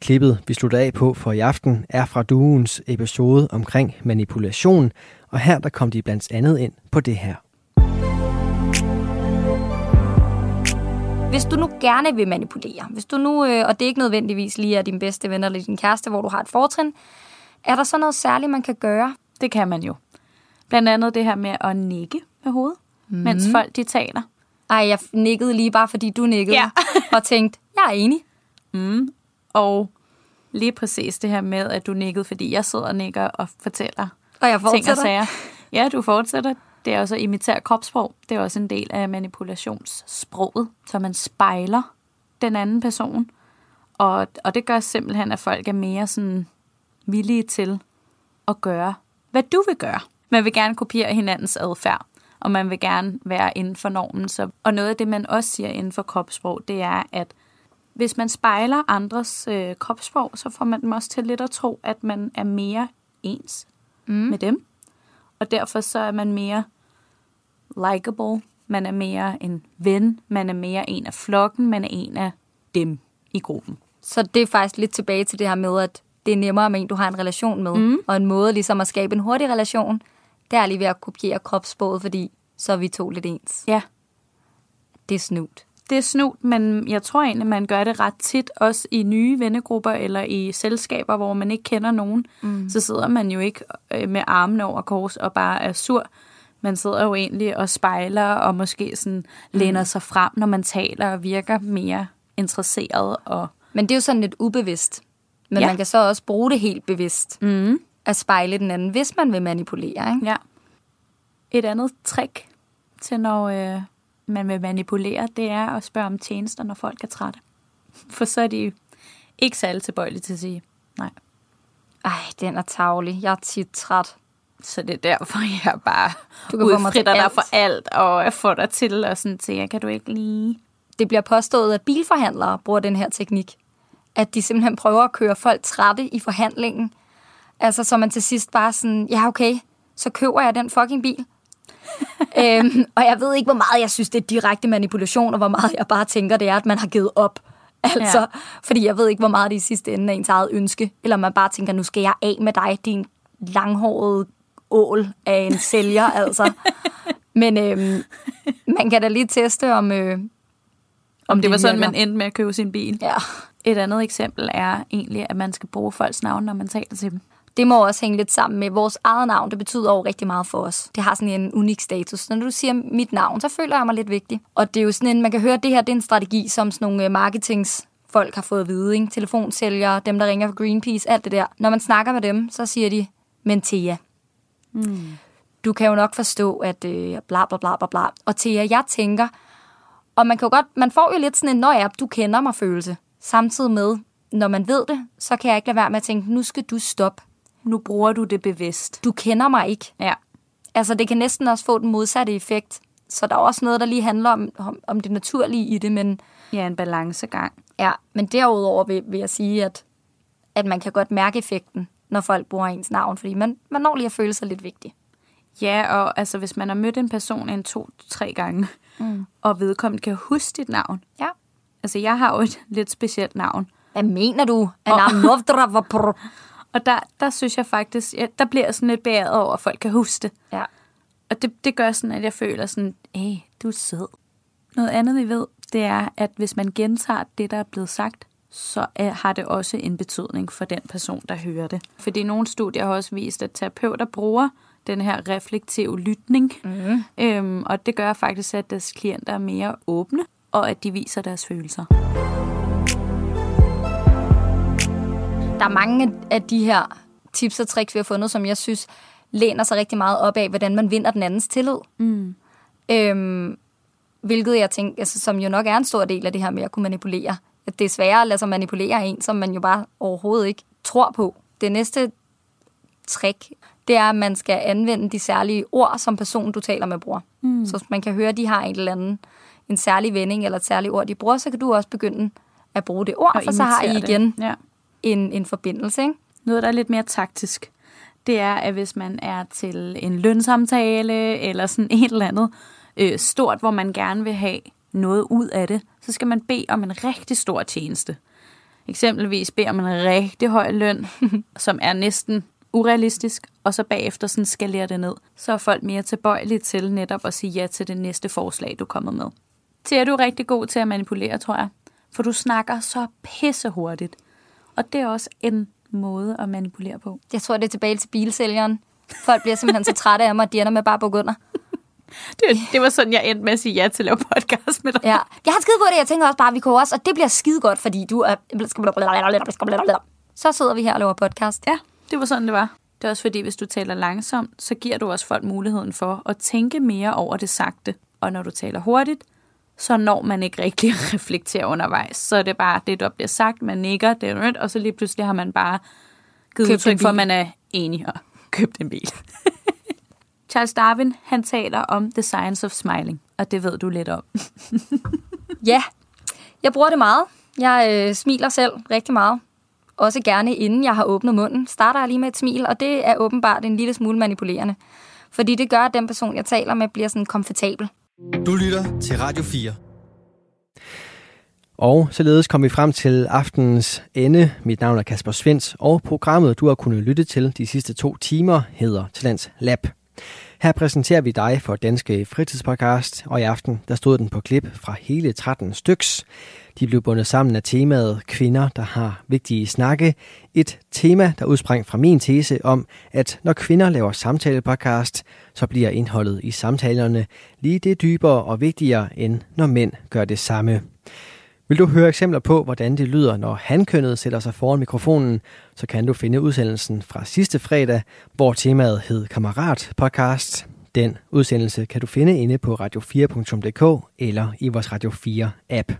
[SPEAKER 2] Klippet, vi slutter af på for i aften, er fra duens episode omkring manipulation, og her der kom de blandt andet ind på det her.
[SPEAKER 15] Hvis du nu gerne vil manipulere, hvis du nu, øh, og det er ikke nødvendigvis lige er din bedste ven eller din kæreste, hvor du har et fortrin, er der så noget særligt, man kan gøre?
[SPEAKER 13] Det kan man jo. Blandt andet det her med at nikke med hovedet, mm. mens folk de taler.
[SPEAKER 15] Ej, jeg nikkede lige bare, fordi du nikkede, ja. og tænkte, jeg er enig.
[SPEAKER 13] Mm. Og lige præcis det her med, at du nikkede, fordi jeg sidder og nikker og fortæller
[SPEAKER 15] og jeg fortsætter. ting og sager.
[SPEAKER 13] Ja, du fortsætter. Det er også at imitere kropssprog. Det er også en del af manipulationssproget, så man spejler den anden person. Og, og det gør simpelthen, at folk er mere sådan villige til at gøre, hvad du vil gøre. Man vil gerne kopiere hinandens adfærd, og man vil gerne være inden for normen. Så, og noget af det, man også siger inden for kropssprog, det er, at hvis man spejler andres øh, kropssprog, så får man dem også til lidt at tro, at man er mere ens mm. med dem. Og derfor så er man mere likable, man er mere en ven, man er mere en af flokken, man er en af dem i gruppen.
[SPEAKER 15] Så det er faktisk lidt tilbage til det her med, at det er nemmere med en, du har en relation med. Mm. Og en måde ligesom at skabe en hurtig relation, det er lige ved at kopiere kropssproget, fordi så er vi to lidt ens.
[SPEAKER 13] Ja.
[SPEAKER 15] Det er snudt.
[SPEAKER 16] Det er snudt, men jeg tror egentlig, man gør det ret tit, også i nye vennegrupper eller i selskaber, hvor man ikke kender nogen. Mm. Så sidder man jo ikke øh, med armene over kors og bare er sur. Man sidder jo egentlig og spejler og måske sådan mm. læner sig frem, når man taler og virker mere interesseret. Og...
[SPEAKER 15] Men det er jo sådan lidt ubevidst. Men ja. man kan så også bruge det helt bevidst. Mm. At spejle den anden, hvis man vil manipulere. Ikke?
[SPEAKER 16] Ja. Et andet trick til, når øh, man vil manipulere, det er at spørge om tjenester, når folk er trætte. For så er de ikke særlig tilbøjelige til at sige nej.
[SPEAKER 15] Ej, den er tavlig. Jeg er tit træt.
[SPEAKER 16] Så det er derfor, jeg bare du kan udfritter dig for alt, og jeg får dig til og sådan til, kan du ikke lige...
[SPEAKER 15] Det bliver påstået, at bilforhandlere bruger den her teknik. At de simpelthen prøver at køre folk trætte i forhandlingen. Altså, så man til sidst bare sådan, ja okay, så køber jeg den fucking bil. øhm, og jeg ved ikke, hvor meget jeg synes, det er direkte manipulation, og hvor meget jeg bare tænker, det er, at man har givet op. Altså, ja. fordi jeg ved ikke, hvor meget det i sidste ende er ens eget ønske. Eller man bare tænker, nu skal jeg af med dig, din langhårede ål af en sælger, altså. Men øhm, man kan da lige teste, om, øh,
[SPEAKER 16] om, om det var sådan, man endte med at købe sin bil.
[SPEAKER 15] Ja.
[SPEAKER 16] Et andet eksempel er egentlig, at man skal bruge folks navn, når man taler til dem.
[SPEAKER 15] Det må også hænge lidt sammen med vores eget navn. Det betyder jo rigtig meget for os. Det har sådan en unik status. Når du siger mit navn, så føler jeg mig lidt vigtig. Og det er jo sådan en, man kan høre, at det her det er en strategi, som sådan nogle øh, marketingsfolk har fået at vide. Ikke? Telefonsælgere, dem der ringer for Greenpeace, alt det der. Når man snakker med dem, så siger de, men Thea, mm. du kan jo nok forstå, at øh, bla bla bla bla bla. Og Thea, jeg tænker, og man kan jo godt, man får jo lidt sådan en, når jeg, du kender mig følelse. Samtidig med, når man ved det, så kan jeg ikke lade være med at tænke, nu skal du stoppe
[SPEAKER 16] nu bruger du det bevidst.
[SPEAKER 15] Du kender mig ikke.
[SPEAKER 16] Ja.
[SPEAKER 15] Altså, det kan næsten også få den modsatte effekt. Så der er også noget, der lige handler om, om, om det naturlige i det, men...
[SPEAKER 16] Ja, en balancegang.
[SPEAKER 15] Ja, men derudover vil, vil jeg sige, at, at man kan godt mærke effekten, når folk bruger ens navn, fordi man, man når lige at føle sig lidt vigtig.
[SPEAKER 16] Ja, og altså, hvis man har mødt en person en to-tre gange, mm. og vedkommende kan huske dit navn.
[SPEAKER 15] Ja.
[SPEAKER 16] Altså, jeg har jo et lidt specielt navn.
[SPEAKER 15] Hvad mener du?
[SPEAKER 16] Og der, der synes jeg faktisk, ja, der bliver jeg sådan lidt beæret over, at folk kan huske det.
[SPEAKER 15] Ja.
[SPEAKER 16] Og det, det gør sådan, at jeg føler sådan, æh, du er sød. Noget andet, vi ved, det er, at hvis man gentager det, der er blevet sagt, så har det også en betydning for den person, der hører det. Fordi nogle studier har også vist, at terapeuter bruger den her reflektive lytning. Mm. Øhm, og det gør faktisk, at deres klienter er mere åbne, og at de viser deres følelser.
[SPEAKER 15] Der er mange af de her tips og tricks, vi har fundet, som jeg synes læner sig rigtig meget op af, hvordan man vinder den andens tillid. Mm. Øhm, hvilket jeg tænker, altså, som jo nok er en stor del af det her med at kunne manipulere. At det er sværere at lade sig manipulere en, som man jo bare overhovedet ikke tror på. Det næste trick, det er, at man skal anvende de særlige ord, som personen, du taler med, bruger. Mm. Så man kan høre, at de har en eller anden en særlig vending eller et særligt ord, de bruger, så kan du også begynde at bruge det ord, og for så har I igen ja en, en forbindelse. Ikke?
[SPEAKER 16] Noget, der er lidt mere taktisk, det er, at hvis man er til en lønsamtale eller sådan et eller andet øh, stort, hvor man gerne vil have noget ud af det, så skal man bede om en rigtig stor tjeneste. Eksempelvis bede om en rigtig høj løn, som er næsten urealistisk, og så bagefter sådan skalere det ned. Så er folk mere tilbøjelige til netop at sige ja til det næste forslag, du kommer med. Til er du rigtig god til at manipulere, tror jeg. For du snakker så pisse hurtigt. Og det er også en måde at manipulere på.
[SPEAKER 15] Jeg tror, det er tilbage til bilsælgeren. Folk bliver simpelthen så trætte af mig, at de ender med bare under.
[SPEAKER 16] Det, det var sådan, jeg endte med at sige ja til at lave podcast med dig.
[SPEAKER 15] Ja. Jeg har skide på det. Jeg tænker også bare, at vi kunne også, og det bliver skide godt, fordi du er... Så sidder vi her og laver podcast.
[SPEAKER 16] Ja, det var sådan, det var. Det er også fordi, hvis du taler langsomt, så giver du også folk muligheden for at tænke mere over det sagte. Og når du taler hurtigt, så når man ikke rigtig at reflektere undervejs. Så er det bare det, der bliver sagt, man nikker, det er og så lige pludselig har man bare givet købt udtryk for, at man er enig og købt en bil. Charles Darwin, han taler om the science of smiling, og det ved du lidt om.
[SPEAKER 15] ja, jeg bruger det meget. Jeg øh, smiler selv rigtig meget. Også gerne inden jeg har åbnet munden. Starter jeg lige med et smil, og det er åbenbart en lille smule manipulerende. Fordi det gør, at den person, jeg taler med, bliver sådan komfortabel.
[SPEAKER 2] Du lytter til Radio 4. Og således kom vi frem til aftenens ende. Mit navn er Kasper Svens, og programmet, du har kunnet lytte til de sidste to timer, hedder Talents Lab. Her præsenterer vi dig for Danske Fritidspodcast, og i aften der stod den på klip fra hele 13 styks. De blev bundet sammen af temaet Kvinder, der har vigtige snakke. Et tema, der udsprang fra min tese om, at når kvinder laver samtalepodcast, så bliver indholdet i samtalerne lige det dybere og vigtigere, end når mænd gør det samme. Vil du høre eksempler på, hvordan det lyder, når hankønnet sætter sig foran mikrofonen, så kan du finde udsendelsen fra sidste fredag, hvor temaet hed Kammerat Podcast. Den udsendelse kan du finde inde på radio4.dk eller i vores Radio 4 app.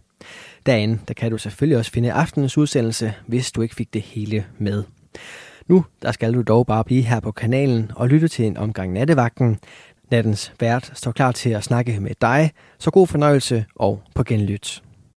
[SPEAKER 2] Derinde der kan du selvfølgelig også finde aftenens udsendelse, hvis du ikke fik det hele med. Nu der skal du dog bare blive her på kanalen og lytte til en omgang nattevagten. Nattens vært står klar til at snakke med dig, så god fornøjelse og på genlyt.